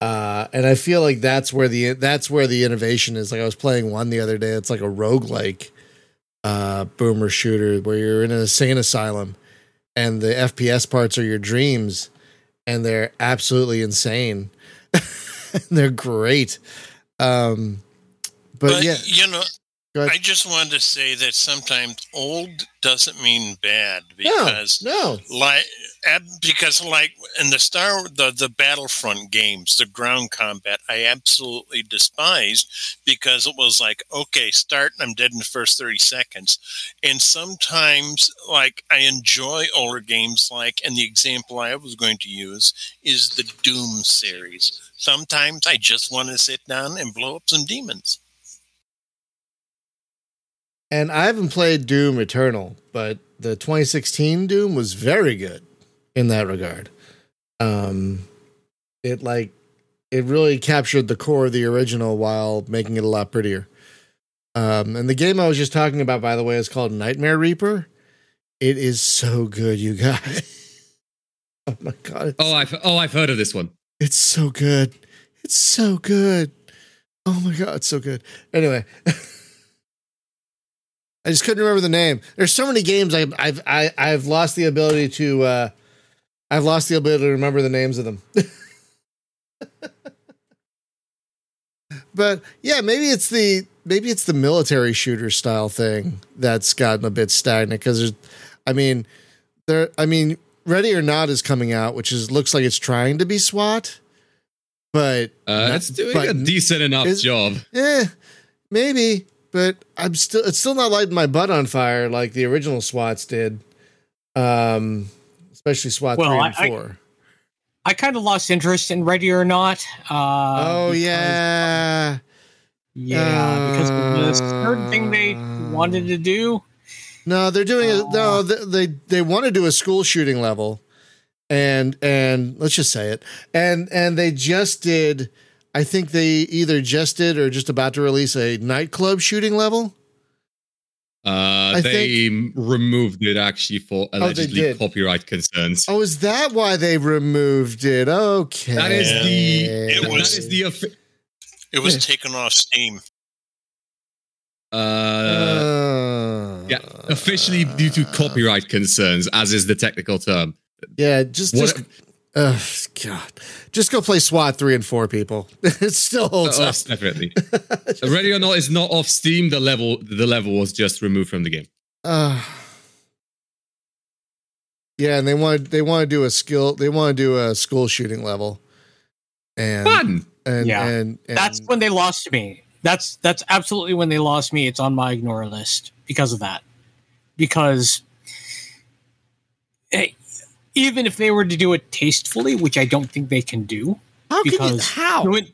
S2: Uh, and I feel like that's where the that's where the innovation is. Like I was playing one the other day. It's like a roguelike uh boomer shooter where you're in an insane asylum and the FPS parts are your dreams and they're absolutely insane. they're great. Um but,
S4: But,
S2: yeah,
S4: you know. I just wanted to say that sometimes old doesn't mean bad because
S2: no.
S4: like because like in the star the the battlefront games the ground combat i absolutely despised because it was like okay start and i'm dead in the first 30 seconds. And sometimes like i enjoy older games like and the example i was going to use is the doom series. Sometimes i just want to sit down and blow up some demons
S2: And I haven't played Doom Eternal, but the 2016 Doom was very good in that regard. Um, it like it really captured the core of the original while making it a lot prettier. Um, and the game I was just talking about, by the way, is called Nightmare Reaper. It is so good, you guys. oh my god!
S6: Oh, I've oh I've heard of this one.
S2: it's so good. It's so good. Oh my god, it's so good. Anyway. I just couldn't remember the name. There's so many games I've I've I, I've lost the ability to uh I've lost the ability to remember the names of them. but yeah, maybe it's the maybe it's the military shooter style thing that's gotten a bit stagnant because there's, I mean, there. I mean, Ready or Not is coming out, which is looks like it's trying to be SWAT, but
S6: Uh,
S2: not-
S6: it's doing
S2: but-
S6: a decent enough job.
S2: Eh, maybe, but I'm still it's still not lighting my butt on fire like the original SWATs did. Um, especially SWAT
S3: Well,
S2: three
S3: I-
S2: and
S3: I-
S2: four.
S3: I kind of lost interest in Ready or Not. Uh,
S2: oh
S3: because-
S2: yeah,
S3: yeah, because of the certain thing they wanted to do.
S2: no, they're doing a,
S3: Uh,
S2: no. They, they they want to do a school shooting level, and and let's just say it, and and they just did. I think they either just did or just about to release a nightclub shooting level.
S6: Uh,
S2: I
S6: they m- removed it actually for allegedly
S2: did.
S6: copyright concerns.
S2: Oh, is that why they removed it? Okay,
S6: That is the
S4: It was-
S6: is the
S4: It was taken off Steam.
S6: uh,
S2: Uh,
S6: yeah officially due to copyright concerns, as is the technical term.
S2: Yeah, just
S6: What-
S2: just uh, God, just go play SWAT three and four, people. it still holds
S6: Oh,
S2: up.
S6: definitely. Ready or not it's not off Steam. The level the level was just removed from the game.
S2: Uh, yeah, and they want they want to do a skill. They want to do a school shooting level, and
S6: Fun.
S2: and,
S3: Yeah.
S2: and, and
S3: That's when they lost me. That's that's absolutely when they lost me. It's on my ignore list because of that. Because eh, even if they were to do it tastefully, which I don't think they can do,
S2: how can you,
S3: because
S2: how
S3: do it-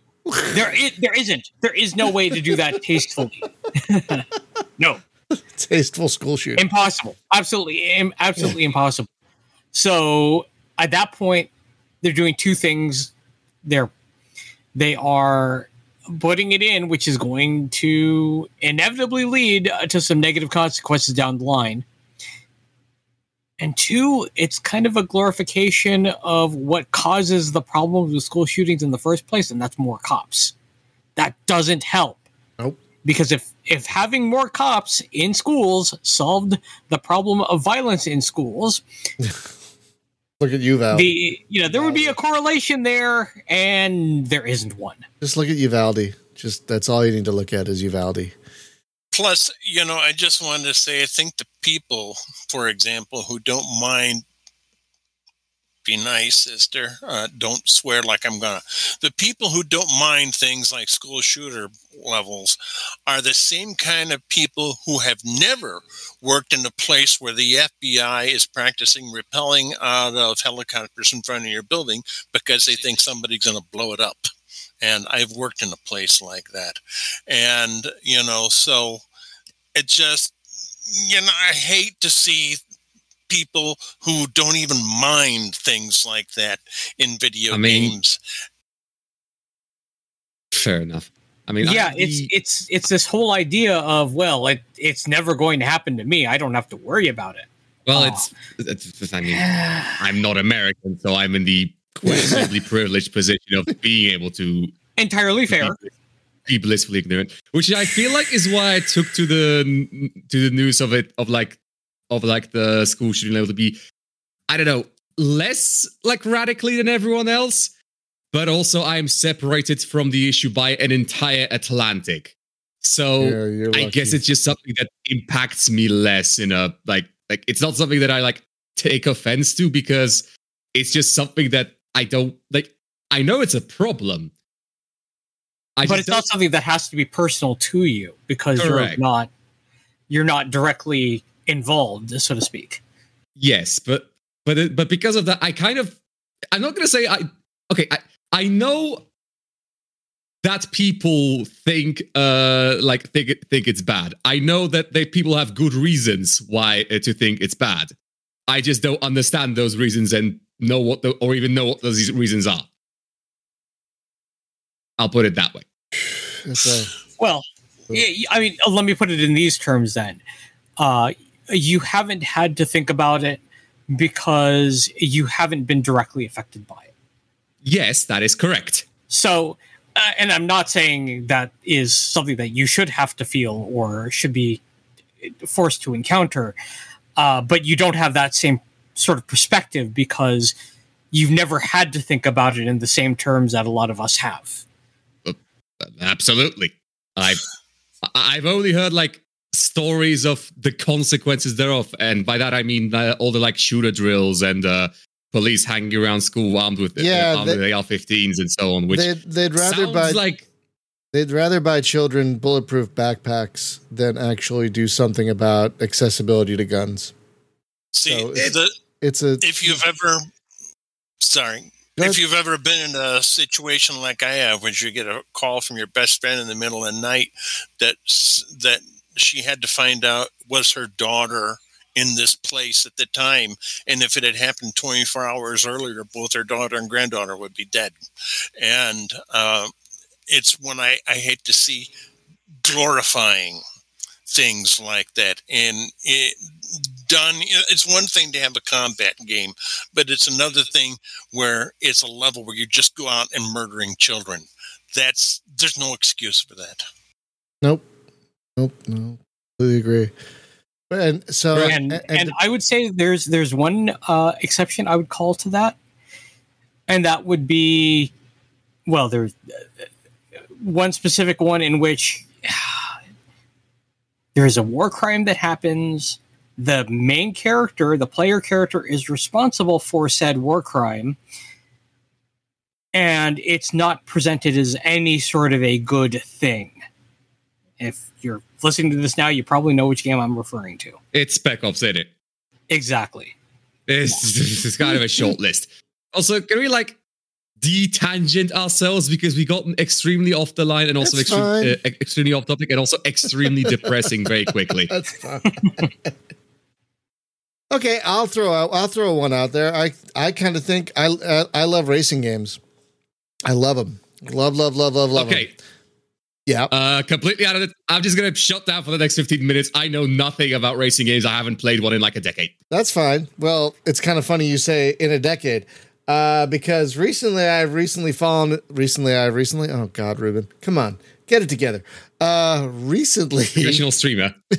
S3: there is, there isn't there is no way to do that tastefully. no,
S2: tasteful school shooting?
S3: impossible. Absolutely, im- absolutely impossible. So at that point, they're doing two things. They're they are putting it in, which is going to inevitably lead to some negative consequences down the line. And two, it's kind of a glorification of what causes the problems with school shootings in the first place, and that's more cops. That doesn't help
S2: Nope.
S3: because if if having more cops in schools solved the problem of violence in schools
S2: Look at you, Val.
S3: the you know there would be a correlation there and there isn't one
S2: just look at Uvalde. Just that's all you need to look at is Uvalde.
S4: Plus, you know, I just wanted to say, I think the people, for example, who don't mind, be nice, sister, uh, don't swear like I'm gonna. The people who don't mind things like school shooter levels are the same kind of people who have never worked in a place where the FBI is practicing repelling out of helicopters in front of your building because they think somebody's gonna blow it up and I've worked in a place like that. And, you know, so it just, you know, I hate to see people who don't even mind things like that in video
S6: I mean,
S4: games.
S6: Fair enough. I mean,
S3: yeah
S6: I-
S3: it's it's it's this whole idea of well it it's never going to happen to me i don't have to worry about it
S6: well,
S3: Oh.
S6: it's, it's. I mean, I'm not American, so I'm in the questionably privileged position of being able to
S3: entirely fair
S6: be blissfully ignorant, which I feel like is why I took to the to the news of it of like of like the school shooting level to be, I don't know, less like radically than everyone else, but also I'm separated from the issue by an entire Atlantic. So
S2: Yeah,
S6: I guess it's just something that impacts me less in a like like it's not something that I like take offense to because it's just something that I don't like. I know it's a problem. I
S3: but it's not something that has to be personal to you because
S6: Correct.
S3: you're not you're not directly involved so to speak
S6: Yes, but but it- but because of that, I kind of I'm not gonna say I okay. I I know that people think uh like think it- think it's bad. I know that they people have good reasons why uh, to think it's bad. I just don't understand those reasons and know what the or even know what those reasons are. I'll put it that way.
S2: It's a-
S3: well y- i mean uh, let me put it in these terms then uh you haven't had to think about it because you haven't been directly affected by it
S6: Yes, that is correct.
S3: So, uh, and I'm not saying that is something that you should have to feel or should be forced to encounter, uh, but you don't have that same sort of perspective because you've never had to think about it in the same terms that a lot of us have.
S6: Absolutely. I I- I've only heard like stories of the consequences thereof, and by that I mean uh, all the like shooter drills and uh, police hanging around school armed with
S2: Yeah,
S6: uh, armed
S2: they-
S6: with AR-15s and so on. Which
S2: they'd, they'd rather buy
S6: like
S2: they'd rather buy children bulletproof backpacks than actually do something about accessibility to guns.
S4: See,
S2: So it's-
S4: the,
S2: It's a
S4: if you've ever, sorry,
S2: Go ahead.
S4: If you've ever been in a situation like I have, when you get a call from your best friend in the middle of the night that that she had to find out was her daughter in this place at the time, and if it had happened 24 hours earlier, both her daughter and granddaughter would be dead. And uh, it's when I, I hate to see glorifying things like that and it done it's one thing to have a combat game but it's another thing where it's a level where you just go out and murdering children that's there's no excuse for that
S2: nope, nope, no, completely agree. And so
S3: and, and, I would say there's there's one uh, exception I would call to that, and that would be, well, there's uh, one specific one in which there is a war crime that happens. The main character, the player character, is responsible for said war crime, and it's not presented as any sort of a good thing. If you're listening to this now, you probably know which game I'm referring to.
S6: it's Spec Ops, in it?
S3: Exactly.
S6: It's, it's kind of a short list. Also, can we like detangent ourselves because we got extremely off the line and also extre- uh, extremely off topic and also extremely depressing very quickly.
S2: That's fine. okay, I'll throw out. I'll throw one out there. I I kind of think I, I I love racing games. I love them. Love love love love love.
S6: Okay,
S2: Yeah.
S6: uh, completely out of it. I'm just gonna shut down for the next 15 minutes. I know nothing about racing games. I haven't played one in like a decade.
S2: That's fine. Well, it's kind of funny you say in a decade, uh, because recently I've recently fallen. Recently I've recently. Oh God, Ruben, come on, get it together. Uh, recently,
S6: Professional streamer.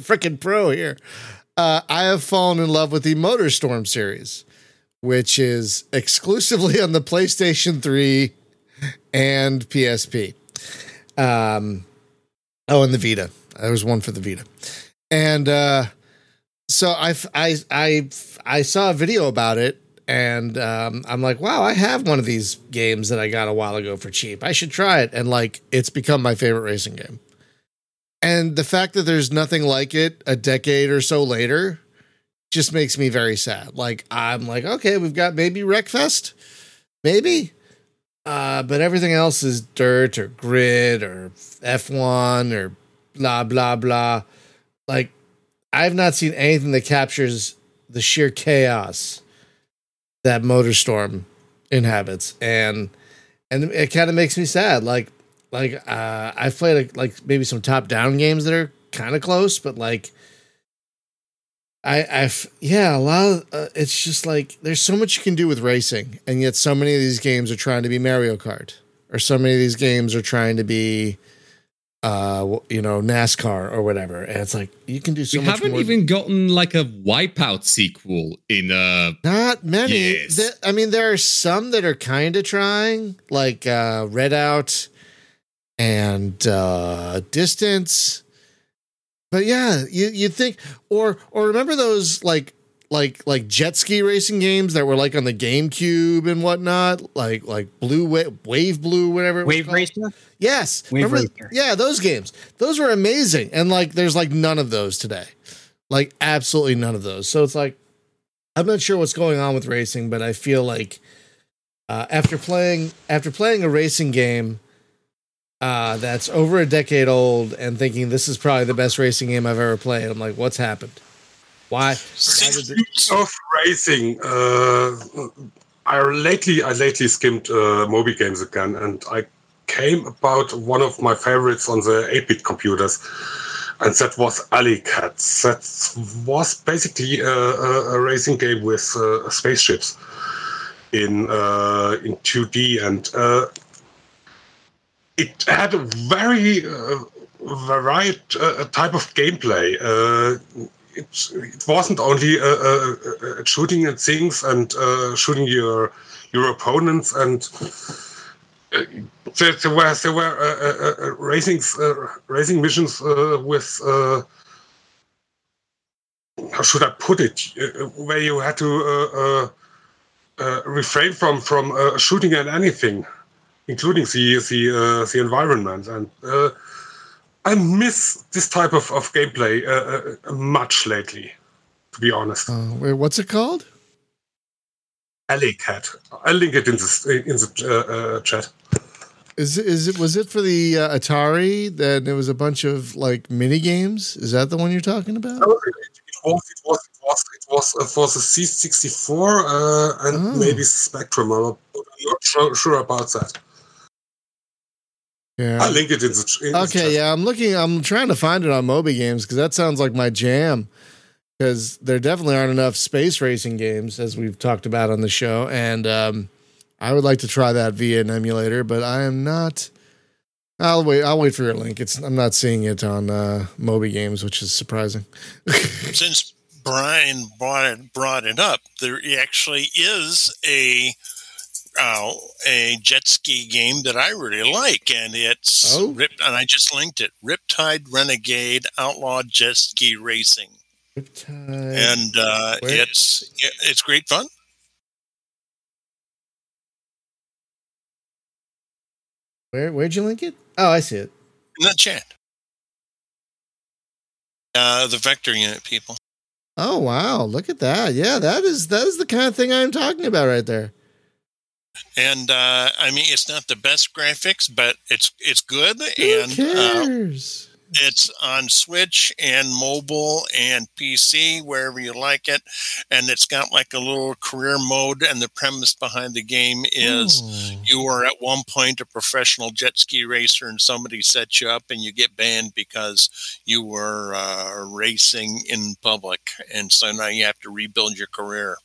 S2: freaking pro here. Uh, I have fallen in love with the MotorStorm series, which is exclusively on the PlayStation 3 and PSP. Um, oh, and the Vita. There was one for the Vita, and uh, so I I I I saw a video about it, and um, I'm like, wow, I have one of these games that I got a while ago for cheap. I should try it, and like, it's become my favorite racing game. And the fact that there's nothing like it a decade or so later just makes me very sad. Like I'm like, okay, we've got maybe Wreckfest, maybe, uh, but everything else is dirt or grid or F1 or blah blah blah. Like I've not seen anything that captures the sheer chaos that MotorStorm inhabits, and and it kind of makes me sad. Like like uh I've played like maybe some top down games that are kind of close, but like I I've yeah a lot of uh, it's just like there's so much you can do with racing, and yet so many of these games are trying to be Mario Kart, or so many of these games are trying to be uh you know NASCAR or whatever, and it's like you can do so
S6: we haven't
S2: more.
S6: even gotten like a Wipeout sequel in uh
S2: Not many.
S6: Yes.
S2: Th- I mean, there are some that are kind of trying, like uh, Redout and uh, Distance. But yeah, you you think or or remember those like like like jet ski racing games that were like on the GameCube and whatnot, like like Blue Wa- Wave Blue, whatever.
S3: Wave? Racer?
S2: Yes.
S3: Wave
S2: Remember-
S3: Racer.
S2: Yeah, those games. Those were amazing. And like there's like none of those today. Like absolutely none of those. So it's like I'm not sure what's going on with racing, but I feel like uh, after playing after playing a racing game uh, that's over a decade old and thinking this is probably the best racing game I've ever played, I'm like, what's happened? Why? why
S5: of racing, uh, I lately I lately skimmed uh, Moby games again, and I came about one of my favorites on the 8-bit computers, and that was Alleykats. That was basically a, a, a racing game with uh, spaceships in uh, in 2D, and uh, it had a very uh, varied uh, type of gameplay. Uh, it, it wasn't only uh, uh, uh, shooting at things and uh, shooting your your opponents and uh, there, there were there were uh, uh, uh, racing uh, racing missions uh, with uh, how should I put it, uh, where you had to uh, uh, uh, refrain from from uh, shooting at anything, including the the uh, the environment, and uh, I miss this type of of gameplay uh, uh, much lately, to be honest.
S2: Uh, wait, what's it called?
S5: Alleykat. I'll link it in the in the uh, uh, chat.
S2: Is it, is it was it for the uh, Atari? That there was a bunch of like mini games. Is that the one you're talking about?
S5: No, it, it was it was it was it was uh, for the C64 uh, and
S2: Oh.
S5: maybe Spectrum. I'm not, I'm not sure, sure about that.
S2: Yeah.
S5: I'll link it in the. In the
S2: Okay,
S5: chat.
S2: yeah, I'm looking. I'm trying to find it on Moby Games because that sounds like my jam. Because there definitely aren't enough space racing games, as we've talked about on the show, and um, I would like to try that via an emulator, but I am not. I'll wait. I'll wait for your link. It's. I'm not seeing it on uh, Moby Games, which is surprising.
S4: Since Brian brought it, brought it up, there actually is a uh, a jet ski game that I really like, and it's
S2: Oh?
S4: Rip, and I just linked it. Riptide Renegade Outlaw Jet Ski Racing,
S2: Riptide.
S4: and uh, it's it's great fun.
S2: Where Where'd you link it? Oh, I see it.
S4: in the chat. Uh, the vector unit people.
S2: Oh wow! Look at that. Yeah, that is that is the kind of thing I'm talking about right there.
S4: And uh, I mean, it's not the best graphics, but it's it's good,
S2: Who
S4: and uh, it's on Switch and mobile and PC wherever you like it. And it's got like a little career mode. And the premise behind the game is
S2: Oh.
S4: you are at one point a professional jet ski racer, and somebody sets you up, and you get banned because you were uh, racing in public, and so now you have to rebuild your career.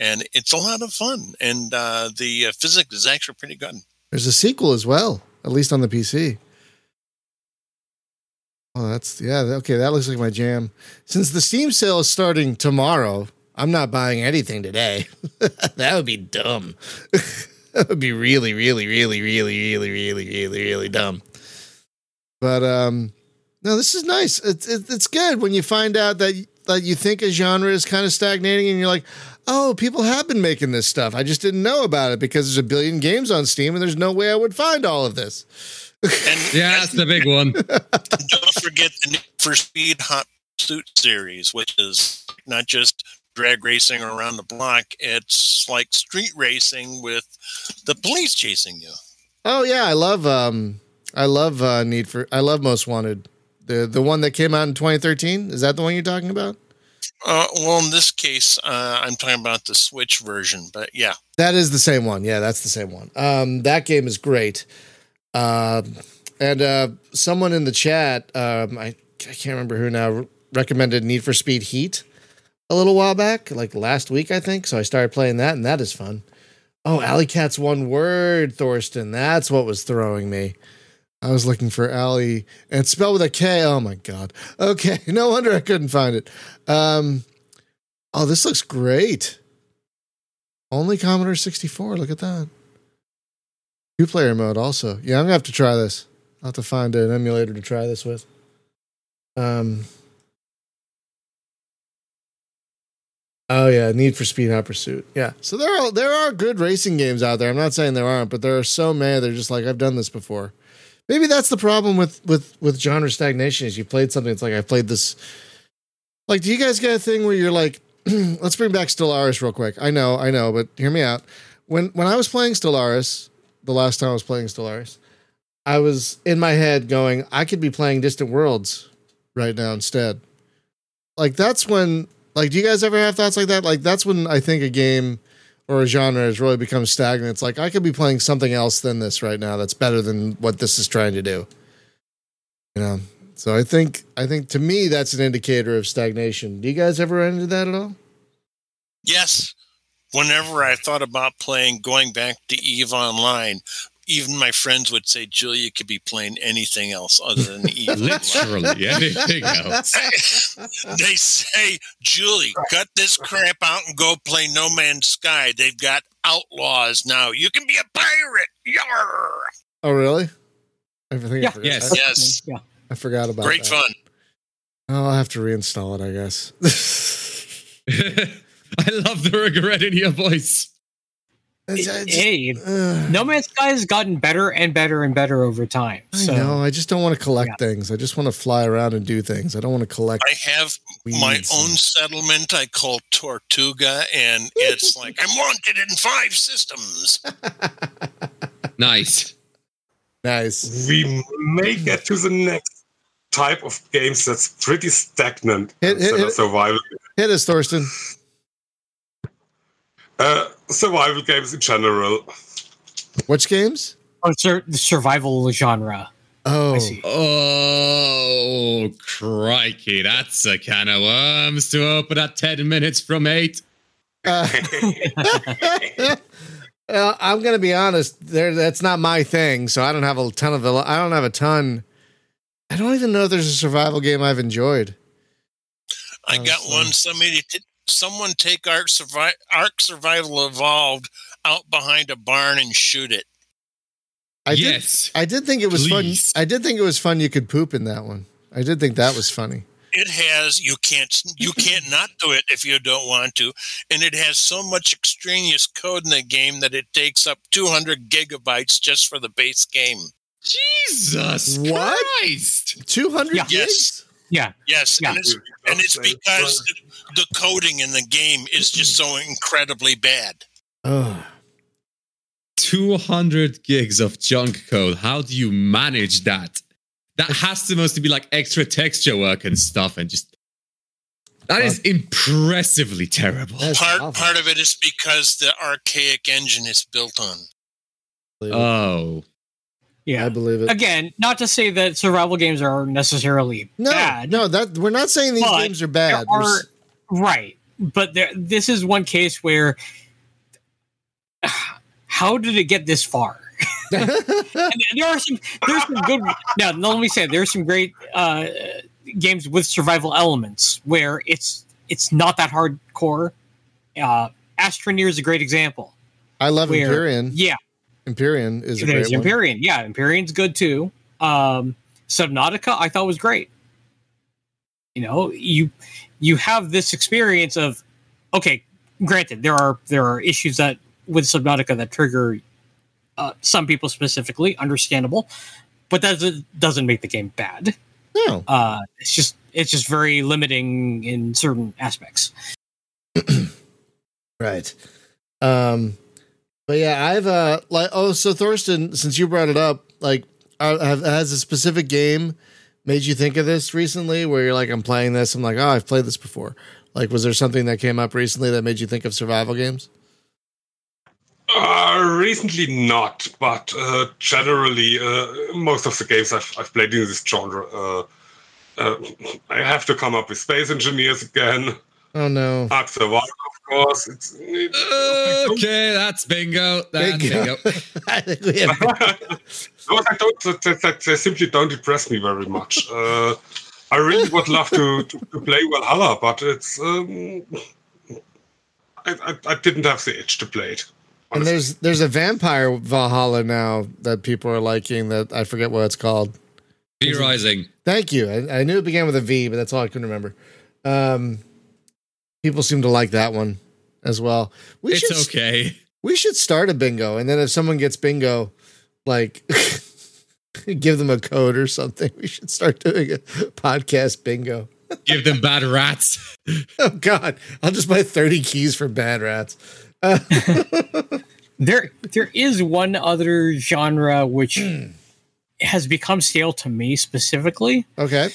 S4: And it's a lot of fun, and uh, the uh, physics is actually pretty good.
S2: There's a sequel as well, at least on the PC. Oh, that's yeah. Okay, that looks like my jam. Since the Steam sale is starting tomorrow, I'm not buying anything today. that would be dumb. that would be really, really, really, really, really, really, really, really dumb. But um, no, this is nice. It's it's good when you find out that that you think a genre is kind of stagnating, and you're like, oh, people have been making this stuff. I just didn't know about it because there's a billion games on Steam, and there's no way I would find all of this.
S4: And
S6: Yeah, that's the big one.
S4: don't forget the Need for Speed Hot Pursuit series, which is not just drag racing around the block; it's like street racing with the police chasing you.
S2: Oh yeah, I love um I love uh Need for I love Most Wanted. The the one that came out in 2013, is that the one you're talking about?
S4: Uh, well, in this case, uh, I'm talking about the Switch version, but yeah,
S2: That is the same one. Yeah, that's the same one. Um that game is great. Um and uh someone in the chat um I I can't remember who now recommended Need for Speed Heat a little while back, like last week I think. So I started playing that and that is fun. Oh, Alleykat's one word, Thurston. That's what was throwing me. I was looking for Alley and spelled with a K. Oh my god. Okay, no wonder I couldn't find it. Um Oh, this looks great. Only Commodore 64. Look at that. Two player mode also. Yeah, I'm gonna have to try this. I'll have to find an emulator to try this with. Um Oh yeah, Need for Speed Hot Pursuit. Yeah. So there are there are good racing games out there. I'm not saying there aren't, but there are so many they're just like I've done this before. Maybe that's the problem with with with genre stagnation is you played something it's like I've played this like do you guys get a thing where you're like let's bring back Stellaris real quick. I know, I know, but hear me out. When when I was playing Stellaris, the last time I was playing Stellaris, I was in my head going, I could be playing Distant Worlds right now instead. Like that's when like do you guys ever have thoughts like that? Like that's when I think a game or a genre has really become stagnant. It's like I could be playing something else than this right now that's better than what this is trying to do. You know. So I think I think to me that's an indicator of stagnation. Do you guys ever run into that at all?
S4: yes. Whenever I thought about playing, going back to Eve Online, even my friends would say, "Julia could be playing anything else other than Eve." Online."
S6: Literally anything else.
S4: they say, Julie, cut this crap out and go play No Man's Sky. They've got outlaws now. You can be a pirate. Yarr!
S2: Oh, really? Everything.
S3: Yeah.
S2: I forgot,
S6: Yes.
S2: I,
S4: Yes.
S3: Yeah.
S2: I forgot about it.
S4: Great
S2: that.
S4: fun.
S2: Oh, I'll have to reinstall it, I guess.
S6: I love the regret in your voice.
S2: It's- I just-
S3: Hey,
S2: Ugh.
S3: No Man's Sky has gotten better and better and better over time.
S2: I know. I just don't want to collect
S3: Yeah.
S2: things. I just want to fly around and do things. I don't want to collect.
S4: I have my
S2: weeds
S4: own settlement I call Tortuga, and it's like I'm wanted in five systems.
S6: Nice.
S2: Nice.
S5: We may get to the next type of games that's pretty stagnant
S2: Hit- hit-
S5: instead
S2: hit-
S5: of survival.
S2: Hit us, Thurston.
S5: Uh, survival games in general.
S2: Which games?
S3: oh, sur- the survival genre.
S2: Oh,
S6: Oh, crikey. That's a can of worms to open at 10 minutes from 8.
S2: Uh, uh, I'm gonna be honest. There, that's not my thing. So I don't have a ton of. the. I don't have a ton. I don't even know if there's a survival game I've enjoyed.
S4: I got one. Somebody, t- someone take Ark, Survi- Ark Survival Evolved out behind a barn and shoot it.
S2: I did. I did think it was
S6: Please.
S2: fun. I did think it was fun. You could poop in that one. I did think that was funny.
S4: It has you can't you can't not do it if you don't want to, and it has so much extraneous code in the game that it takes up 200 gigabytes just for the base game.
S6: Jesus
S2: What?
S6: Christ.
S2: Two hundred
S3: Yeah.
S2: gigs.
S4: Yes.
S3: Yeah.
S4: Yes,
S3: Yeah.
S4: and it's and it's because the, the coding in the game is just so incredibly bad.
S2: Oh,
S6: 200 gigs of junk code. How do you manage that? That has to mostly be like extra texture work and stuff, and just that is impressively terrible.
S2: That's
S4: part
S2: awful.
S4: part of it is because the archaic engine is built on.
S6: Oh,
S3: Yeah.
S2: I believe it.
S3: Again, not to say that survival games are necessarily
S2: No,
S3: bad.
S2: no, that we're not saying these games are bad. We're
S3: are
S2: s-
S3: right, but there. This is one case where. How did it get this far? and there are some there's some good now let me say there's some great uh games with survival elements where it's it's not that hardcore uh astroneer is a great example
S2: I love
S3: where
S2: Empyrion.
S3: yeah
S2: Empyrion is a
S3: there's
S2: great one.
S3: empyrion yeah empyrion's good too um subnautica i thought was great you know you you have this experience of okay granted there are there are issues that with subnautica that trigger uh, some people specifically understandable but that doesn't doesn't make the game bad.
S2: No,
S3: uh it's just it's just very limiting in certain aspects.
S2: Right. Um, but yeah, I've uh like oh, so Thurston, since you brought it up, like, uh, have, has a specific game made you think of this recently? Where you're like, I'm playing this, I'm like, oh, I've played this before. Like, was there something that came up recently that made you think of survival games?
S5: Uh, recently not, but uh, generally, uh, most of the games I've, I've played in this genre, uh, uh, I have to come up with Space Engineers again.
S2: Oh no.
S5: Ark Survival, of course. It's, it,
S6: okay, that's bingo. That's
S2: Bingo.
S6: bingo.
S2: I think we have.
S5: Those I don't, that, that, that they simply don't impress me very much. Uh, I really would love to, to, to play Valheim, but it's um, I, I, I didn't have the itch to play it.
S2: And there's there's a vampire Valheim now that people are liking that I forget what it's called.
S6: V Rising.
S2: Thank you. I, I knew it began with a V, but that's all I couldn't remember. Um, people seem to like that one as well. We should
S6: okay.
S2: we should start a bingo, and then if someone gets bingo, like give them a code or something. We should start doing a podcast bingo.
S6: Give them bad rats.
S2: Oh God, I'll just buy thirty keys for bad rats. Uh,
S3: there there is one other genre which has become stale to me specifically
S2: okay,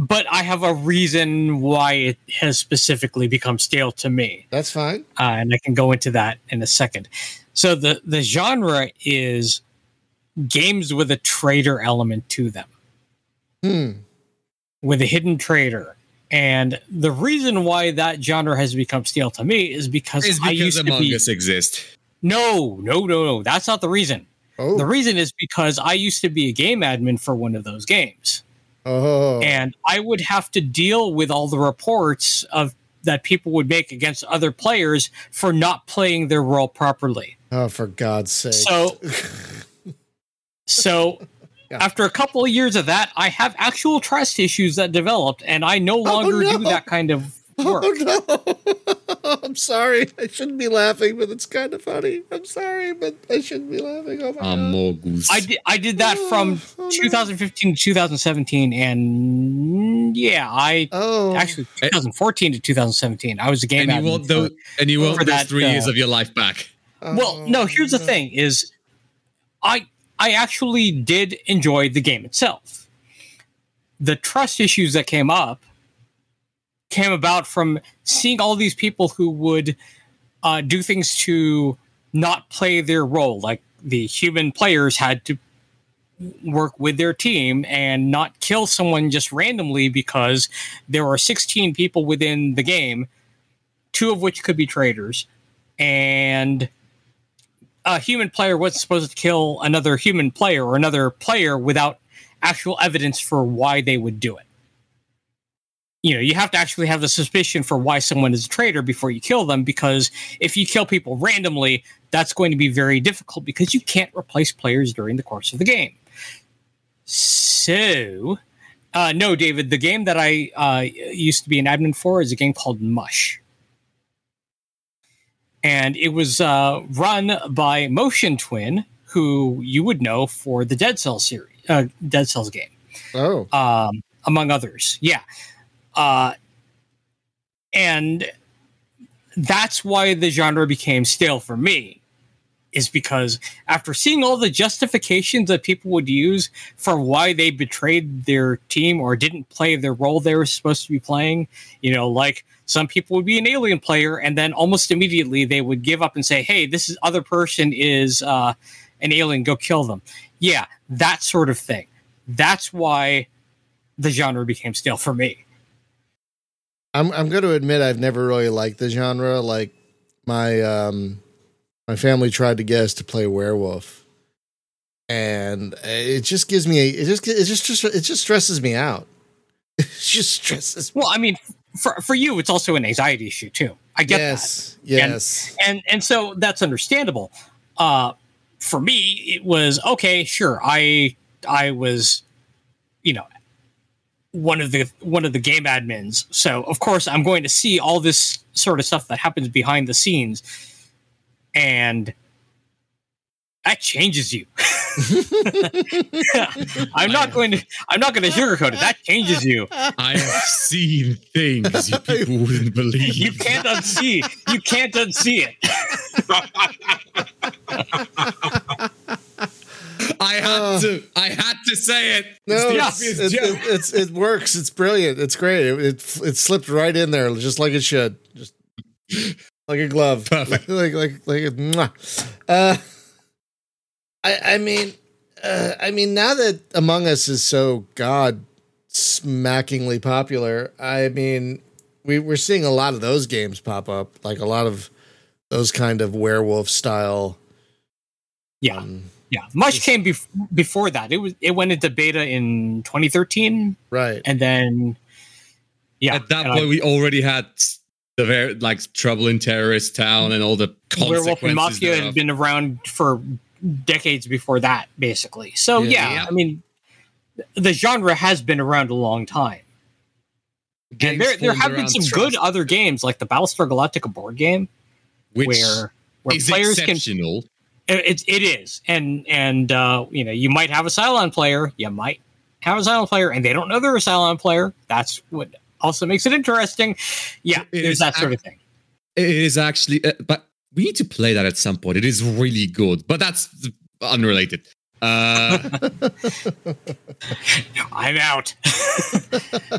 S3: but i have a reason why it has specifically become stale to me
S2: that's fine.
S3: uh, and i can go into that in a second so the the genre is games with a traitor element to them
S2: Hmm.
S3: with a hidden traitor and the reason why that genre has become stale to me is because
S6: It's
S3: I
S6: because
S3: used to
S6: Among
S3: be
S6: Us exist.
S3: no, no, no, no. That's not the reason.
S2: Oh,
S3: The reason is because I used to be a game admin for one of those games,
S2: oh,
S3: and I would have to deal with all the reports of that people would make against other players for not playing their role properly.
S2: oh, for God's sake!
S3: So, So
S2: Yeah.
S3: after a couple of years of that, I have actual trust issues that developed, and I no oh, longer
S2: no.
S3: do that kind of work.
S2: Oh no! I'm sorry. I shouldn't be laughing, but it's kind of funny. I'm sorry, but I shouldn't be laughing. Oh my god!
S6: Amogus.
S3: I did, I did that from
S2: Oh, no.
S3: 2015 to 2017, and yeah, I
S2: Oh,
S3: actually 2014 to 2017. I was a game
S6: and you
S3: admin
S6: want
S3: for-
S6: those, and you want those
S3: that,
S6: three years
S3: uh,
S6: of your life back.
S3: Well, no. Here's the thing: is I I actually did enjoy the game itself. The trust issues that came up came about from seeing all these people who would uh, do things to not play their role, like the human players had to work with their team and not kill someone just randomly because there are 16 people within the game, two of which could be traitors, and a human player wasn't supposed to kill another human player or another player without actual evidence for why they would do it. You know, you have to actually have the suspicion for why someone is a traitor before you kill them, because if you kill people randomly, that's going to be very difficult because you can't replace players during the course of the game. So, uh, no, David, the game that I uh, used to be an admin for is a game called Mush and it was uh, run by Motion Twin, who you would know for the Dead Cells series, uh, Dead Cells game,
S2: oh,
S3: um, among others. Yeah, uh, and that's why the genre became stale for me, is because after seeing all the justifications that people would use for why they betrayed their team or didn't play the role they were supposed to be playing, you know, like some people would be an alien player and then almost immediately they would give up and say, "Hey, this is other person is uh, an alien. Go kill them." Yeah, that sort of thing. That's why the genre became stale for me.
S2: I'm I'm going to admit I've never really liked the genre. Like my um my family tried to get us to play werewolf, and it just gives me a, it just it just just it just stresses me out. It just stresses. Me.
S3: Well, I mean, for for you, it's also an anxiety issue too. I get that.
S2: yes, yes.
S3: and and so that's understandable. Uh, for me, it was okay. Sure, I I was, you know, one of the one of the game admins. So of course, I'm going to see all this sort of stuff that happens behind the scenes, and that changes you. I'm not going to. I'm not going to sugarcoat it. That changes you.
S6: I have seen things you people wouldn't believe.
S3: You can't unsee. You can't unsee it.
S6: I had to. I had to say it.
S2: No,
S6: It's the
S2: it's, it, it's it works. It's brilliant. It's great. It, it it slipped right in there, just like it should, just like a glove.
S6: Perfect.
S2: like like like a. Uh, I I mean, uh, I mean, now that Among Us is so god smackingly popular, I mean, we we're seeing a lot of those games pop up, like a lot of those kind of werewolf style.
S3: Yeah.
S2: um,
S3: Yeah, Mush came bef- before that. It was it went into beta in 2013,
S2: right.
S3: and then yeah,
S6: At that point,
S3: I-
S6: we already had the very like trouble in terrorist town and all the
S3: Werewolf and
S6: consequences
S3: Mafia
S6: thereof.
S3: had been around for decades before that, basically. So
S2: Yeah.
S3: yeah,
S6: Yeah.
S3: I mean, the genre has been around a long time. And there there have been some
S6: trust,
S3: good other games, like the Battlestar Galactica board game,
S6: which
S3: where where
S6: is
S3: players can
S6: exceptional.
S3: It, it is. And and uh you know you might have a Cylon player. You might have a Cylon player and they don't know they're a Cylon player. That's what also makes it interesting. Yeah
S6: It
S3: there's that sort of thing.
S6: It is actually, uh, but we need to play that at some point. It is really good, but that's unrelated. Uh,
S3: i'm out.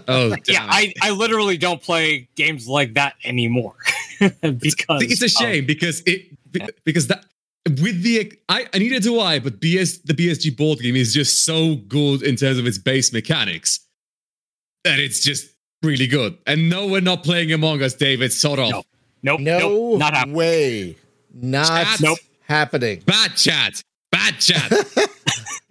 S6: Oh,
S3: yeah i i literally don't play games like that anymore. Because
S6: it's a shame because it be- because that with the I, I neither do I, but BS the BSG board game is just so good in terms of its base mechanics that it's just really good. And no, we're not playing Among Us, David. Sort of
S3: No. nope
S2: No
S3: nope, not happening
S2: way. Not
S6: Chat.
S3: Nope.
S2: happening.
S6: bad chat, bad chat.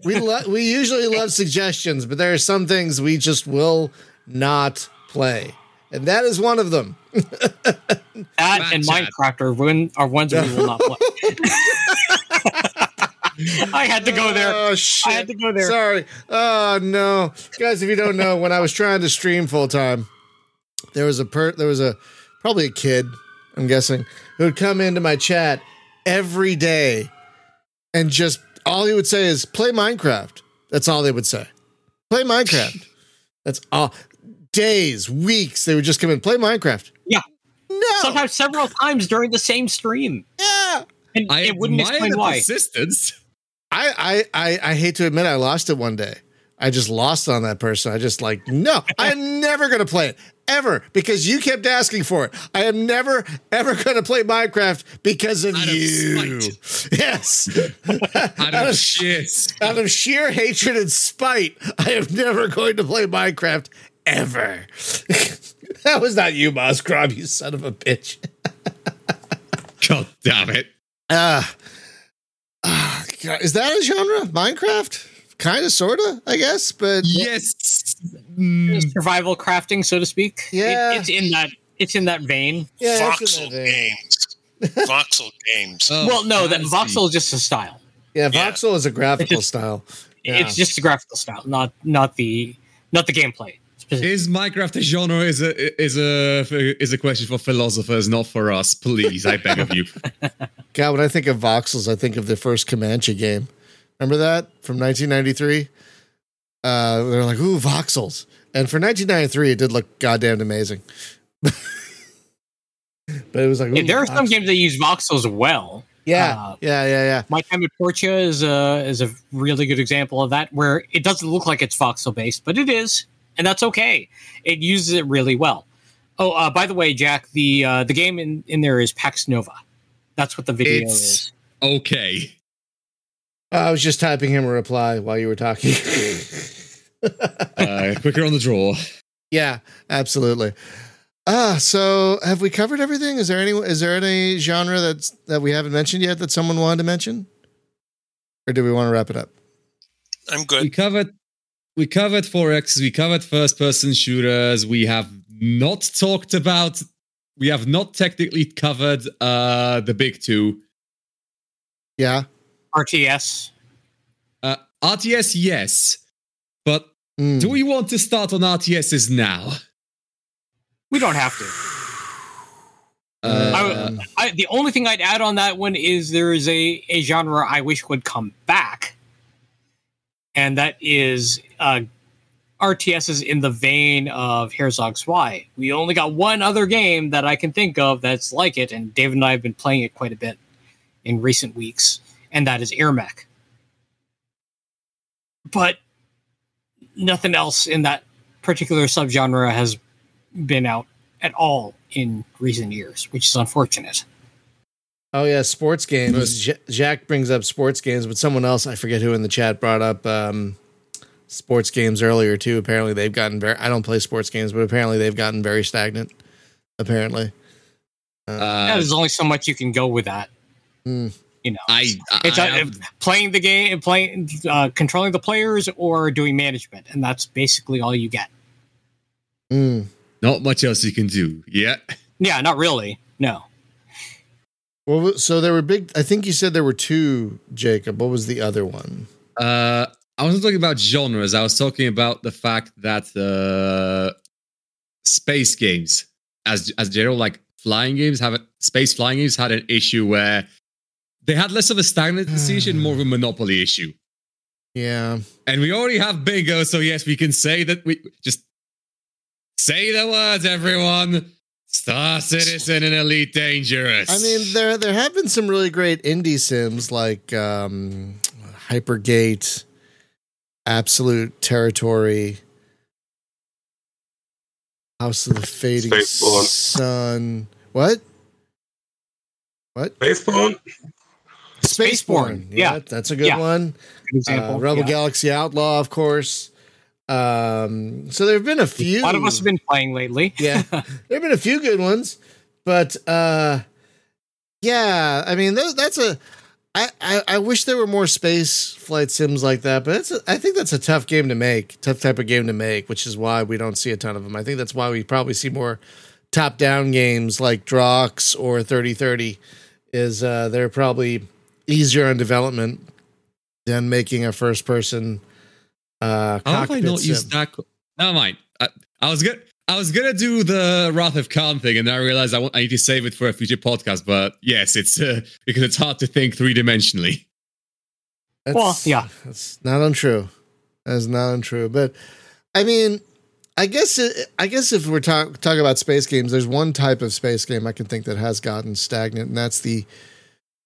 S2: We lo- we usually love suggestions, but there are some things we just will not play, and that is one of them.
S3: that and
S6: chat.
S3: minecraft are, one, are ones we will not play I had to go there.
S2: Oh shit!
S3: I had to go there.
S2: Sorry. Oh no, guys! If you don't know, when I was trying to stream full time, there was a per there was a probably a kid, I'm guessing, who would come into my chat every day and just all he would say is play Minecraft. That's all they would say. Play Minecraft. That's all. Days, weeks, they would just come in play Minecraft.
S3: Yeah.
S2: No.
S3: Sometimes several times during the same stream.
S2: Yeah.
S3: And
S6: I
S3: it wouldn't explain why.
S6: persistence.
S2: I, I I I hate to admit I lost it one day. I just lost on that person. I just like no, I'm never gonna play it ever because you kept asking for it. I am never ever gonna play Minecraft because of
S6: Out of
S2: you. Yes,
S6: Out of shit.
S2: out of sheer hatred and spite, I am never going to play Minecraft ever. that was not you, Moscrob, you son of a bitch.
S6: God damn it.
S2: Ah, ah, God, is that a genre? Minecraft? Kind of, sort of, I guess, but
S6: Yes. Mm,
S3: Survival crafting, so to speak. It-
S2: Yeah.
S3: it's in that. It's in that vein.
S2: yeah,
S4: Voxel
S2: that vein.
S4: games. Voxel games.
S6: oh,
S3: well, no, that
S6: fantasy.
S3: voxel is just a style.
S2: Yeah,
S4: Yeah.
S2: voxel is a graphical
S3: It's just-
S2: style. Yeah.
S3: It's just a graphical style, not not the not the gameplay. Specifically.
S6: Is Minecraft a genre? Is a is a is a question for philosophers, not for us. Please, I beg of you.
S2: God, when I think of voxels, I think of the first Comanche game. Remember that from 1993? Uh, they're like, ooh, voxels. And for 1993, it did look goddamn amazing. but it was like,
S3: Yeah, there are some games that use voxels well.
S2: Yeah,
S3: uh,
S2: yeah, yeah, yeah.
S3: My Time at Portia is a is a really good example of that, where it doesn't look like it's voxel based, but it is, and that's okay. It uses it really well. Oh, uh, by the way, Jack, the uh, the game in, in there is Pax Nova. That's what the video
S6: It's-
S3: is.
S6: Okay.
S2: I was just typing him a reply while you were talking.
S6: Uh, quicker on the draw.
S2: yeah, absolutely. Ah, so have we covered everything? Is there any is there any genre that's that we haven't mentioned yet that someone wanted to mention? Or do we want to wrap it up?
S4: I'm good.
S6: We covered we covered 4X, we covered first person shooters, we have not talked about we have not technically covered uh the big two.
S2: Yeah.
S3: RTS.
S6: Uh RTS, yes. But
S2: Mm.
S6: do we want to start on RTSs now?
S3: We don't have to.
S6: Uh,
S3: I I, the only thing I'd add on that one is there is a, a genre I wish would come back, and that is uh, RTSs in the vein of Herzog's Zwei. We only got one other game that I can think of that's like it, and David and I have been playing it quite a bit in recent weeks, and that is AirMech. But nothing else in that particular subgenre has been out at all in recent years, which is unfortunate.
S2: Oh yeah, sports games.
S6: Most-
S2: J- Jack brings up sports games, but someone else, I forget who in the chat, brought up um, sports games earlier too. Apparently, they've gotten very. I don't play sports games, but apparently they've gotten very stagnant. Apparently,
S3: Yeah,
S6: uh,
S3: there's only so much you can go with that.
S2: Hmm.
S3: You know,
S6: I, I,
S3: it's
S6: I
S3: uh, playing the game, playing, uh, controlling the players, or doing management, and that's basically all you get.
S2: Mm.
S6: not much else you can do. Yeah.
S3: Yeah, not really. No,
S2: well, so there were big. I think you said there were two. Jacob, what was the other one?
S6: Uh, I wasn't talking about genres. I was talking about the fact that uh, space games, as as general, like flying games, have a, space flying games had an issue where they had less of a stagnant decision, more of a monopoly issue.
S2: Yeah,
S6: And we already have bingo, so yes, we can say that we just say the words, everyone. Star Citizen and Elite Dangerous.
S2: I mean there there have been some really great indie sims like um, Hypergate, Absolute Territory, House of the Fading
S5: Spaceborne.
S2: Sun. What? What?
S5: Spaceborne?
S2: Spaceborne.
S3: yeah.
S2: that's a good
S3: Yeah.
S2: one.
S3: good example.
S2: Uh, Rebel
S3: yeah.
S2: Galaxy Outlaw, of course. Um, so there have been a few.
S3: A lot of us have been playing lately.
S2: yeah, there have been a few good ones, but uh, yeah, I mean those, that's a. I, I, I wish there were more space flight sims like that, but it's a, I think that's a tough game to make, tough type of game to make, which is why we don't see a ton of them. I think that's why we probably see more top down games like Drox or 3030 is uh, they're probably easier on development than making a first person uh
S6: How have I
S2: cockpit
S6: not
S2: sim.
S6: used that? co- Never mind. I, I was good. I was gonna do the Wrath of Khan thing, and then I realized I, want, I need to save it for a future podcast. But yes, it's uh, because it's hard to think three dimensionally.
S3: Well, yeah.
S2: that's not untrue. That's not untrue. But I mean, I guess it, I guess if we're talk, talking about space games, there's one type of space game I can think that has gotten stagnant, and that's the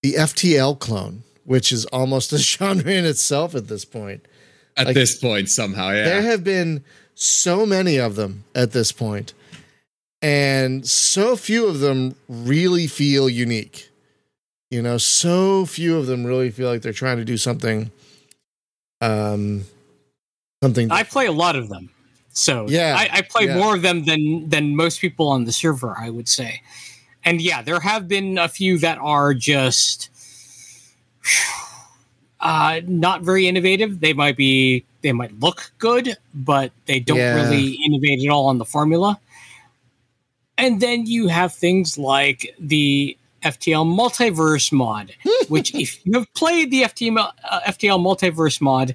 S2: the FTL clone, which is almost a genre in itself at this point.
S6: At
S2: Like,
S6: this point, somehow, yeah.
S2: There have been so many of them at this point, and so few of them really feel unique. You know, so few of them really feel like they're trying to do something. Um, something.
S3: I play a lot of them, so
S2: Yeah,
S3: I, I play
S2: yeah.
S3: more of them than than most people on the server. I would say, and yeah, there have been a few that are just uh, not very innovative. They might be they might look good, but they don't
S2: Yeah.
S3: really innovate at all on the formula. And then you have things like the FTL multiverse mod, which if you have played the FTL, uh, FTL multiverse mod,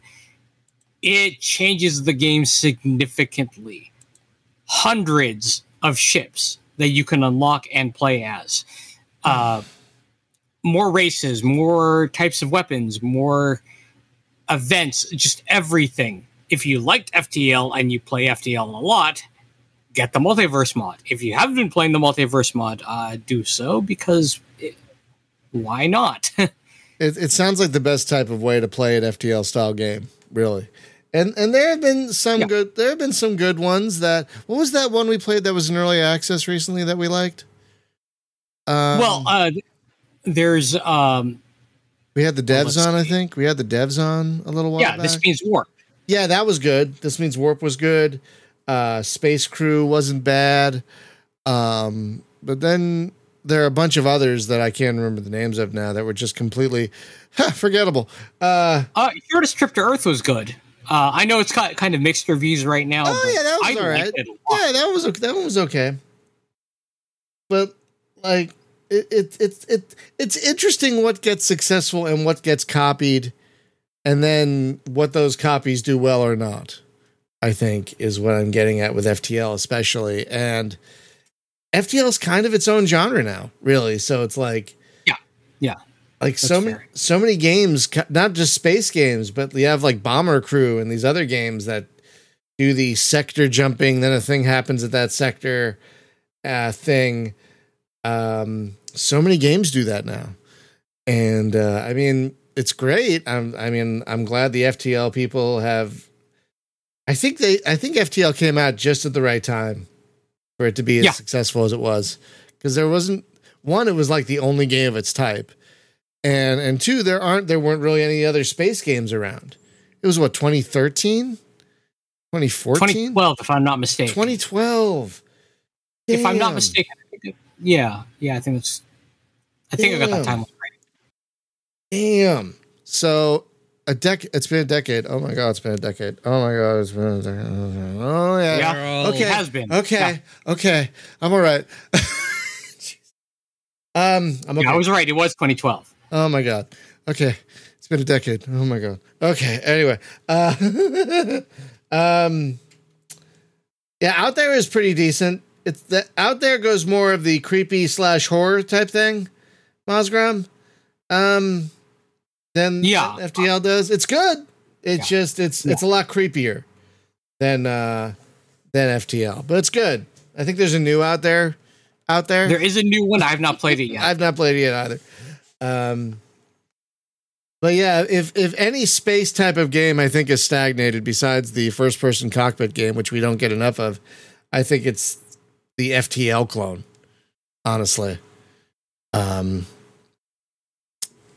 S3: it changes the game significantly. Hundreds of ships that you can unlock and play as. Uh, more races, more types of weapons, more events, just everything. If you liked FTL and you play FTL a lot, get the multiverse mod. If you haven't been playing the multiverse mod, uh, do so because it, why not?
S2: It, it sounds like the best type of way to play an FTL style game, really. And and there have been some
S3: Yeah.
S2: good. There have been some good ones. That what was that one we played that was in early access recently that we liked? Um,
S3: well, uh, there's um,
S2: we had the devs on. I think we had the devs on a little while
S3: yeah,
S2: back.
S3: this means warp.
S2: yeah, that was good. This means Warp was good. Uh, Space Crew wasn't bad. Um, but then there are a bunch of others that I can't remember the names of now that were just completely ha, forgettable. Uh,
S3: Uh, Trip to Earth was good. Uh, I know it's got kind of mixed reviews right now.
S2: Oh yeah, that was
S3: I
S2: all right.
S3: it a lot.
S2: Yeah, that was that one was okay. But like it, it it it it's interesting what gets successful and what gets copied, and then what those copies do well or not. I think is what I'm getting at with FTL, especially and FTL is kind of its own genre now, really. So it's like
S3: Yeah. Yeah.
S2: like so many so many games, not just space games, but you have like Bomber Crew and these other games that do the sector jumping. Then a thing happens at that sector uh, thing. Um, so many games do that now, and uh, I mean it's great. I'm, I mean I'm glad the FTL people have. I think they I think FTL came out just at the right time for it to be as
S3: Yeah.
S2: successful as it was because there wasn't one. It was like the only game of its type and and two there aren't there weren't really any other space games around it was what 2013 2014
S3: 2012, if I'm not mistaken. 2012.
S2: 2012
S3: If I'm not mistaken. I think it- Yeah. Yeah. I think it's. I think I got that
S2: Damn.
S3: time right.
S2: damn so a decade it's been a decade oh my god it's been a decade oh my god it's been a decade oh yeah,
S3: Yeah.
S2: Okay
S3: It has been.
S2: okay okay i'm all right um i'm okay
S3: Yeah, I was right. It was 2012.
S2: Oh my god. Okay. It's been a decade. Oh my god. Okay. Anyway. Uh um Yeah, out there is pretty decent. It's the out there goes more of the creepy slash horror type thing, Mosgram. Um than
S3: Yeah.
S2: FTL does. It's good. It's
S3: Yeah.
S2: just it's
S3: Yeah.
S2: it's a lot creepier than uh than FTL. But it's good. I think there's a new out there out there.
S3: There is a new one. I have not played it yet.
S2: I've not played it yet either. Um, but yeah, if if any space type of game I think is stagnated besides the first person cockpit game, which we don't get enough of, I think it's the FTL clone. Honestly, um,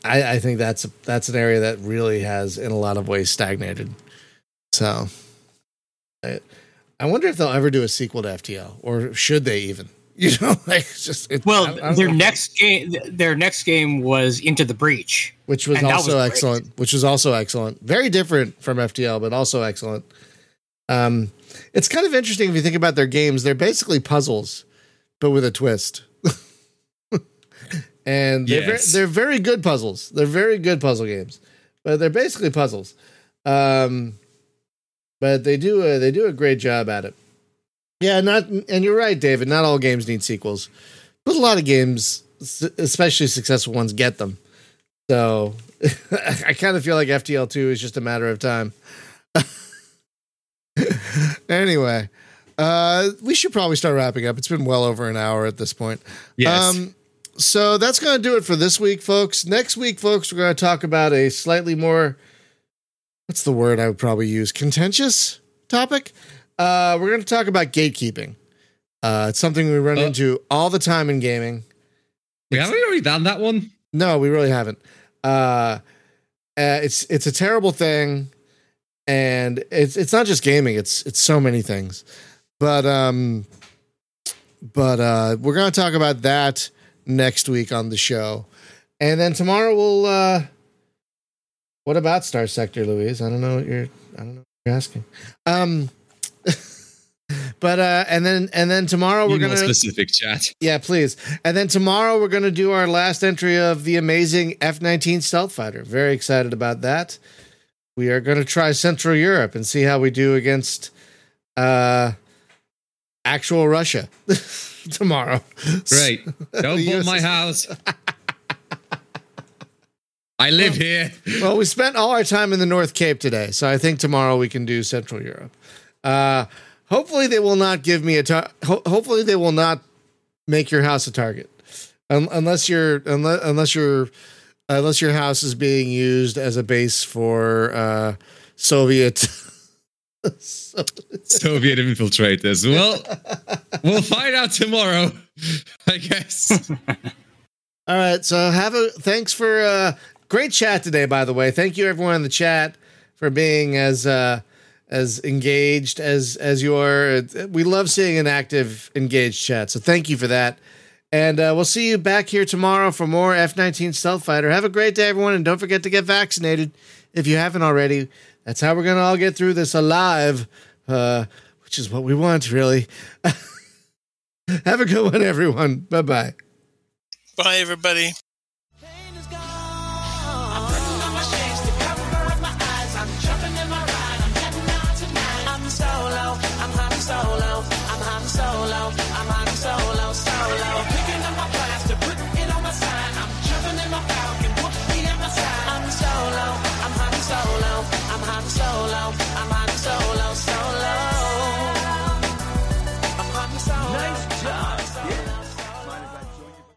S2: I I think that's that's an area that really has in a lot of ways stagnated. So, I, I wonder if they'll ever do a sequel to FTL, or should they even? You know, like just it, I- I
S3: well, their
S2: know.
S3: next game, their next game was Into the Breach.
S2: which was also
S3: was great.
S2: excellent. Which was also excellent. Very different from FTL, but also excellent. Um, it's kind of interesting if you think about their games. They're basically puzzles, but with a twist. And they're,
S6: Yes.
S2: very, they're very good puzzles. They're very good puzzle games. but they're basically puzzles. Um, but they do a, they do a great job at it. Yeah, not and you're right, David. Not all games need sequels, but a lot of games, especially successful ones, get them. So I kind of feel like FTL two is just a matter of time. anyway, uh, we should probably start wrapping up. It's been well over an hour at this point.
S6: Yes.
S2: Um, so that's going to do it for this week, folks. Next week, folks, we're going to talk about a slightly more, what's the word I would probably use? Contentious topic. Uh, we're going to talk about gatekeeping. Uh, it's something we run
S6: Uh.
S2: into all the time in gaming.
S6: we haven't already done that one.
S2: No, we really haven't. Uh, uh, it's it's a terrible thing, and it's it's not just gaming. It's it's so many things, but um, but uh, we're gonna talk about that next week on the show, and then tomorrow we'll. Uh, what about Starsector, Louise? I don't know what you're. I don't know what you're asking. Um, but uh, and then and then tomorrow we're gonna
S6: specific chat.
S2: yeah, please. And then tomorrow we're going to do our last entry of the amazing F 19 Stealth Fighter. Very excited about that. We are going to try Central Europe and see how we do against uh, actual Russia tomorrow.
S6: Great. Don't bomb my house. I live here.
S2: Well, we spent all our time in the North Cape today, so I think tomorrow we can do Central Europe. Uh, hopefully, they will not give me a. Tar- ho- hopefully, they will not make your house a target, Un- unless you're unless unless your unless your house is being used as a base for uh, Soviet. so-
S6: Soviet infiltrators. Well, we'll find out tomorrow, I guess.
S2: All right. So have a thanks for uh great chat today, by the way. Thank you everyone in the chat for being as uh as engaged as as you are. We love seeing an active, engaged chat. So thank you for that. And uh, we'll see you back here tomorrow for more F-19 Stealth Fighter. Have a great day, everyone, and don't forget to get vaccinated if you haven't already. That's how we're gonna all get through this alive, uh, which is what we want, really. Have a good one, everyone. Bye bye.
S4: Bye, everybody.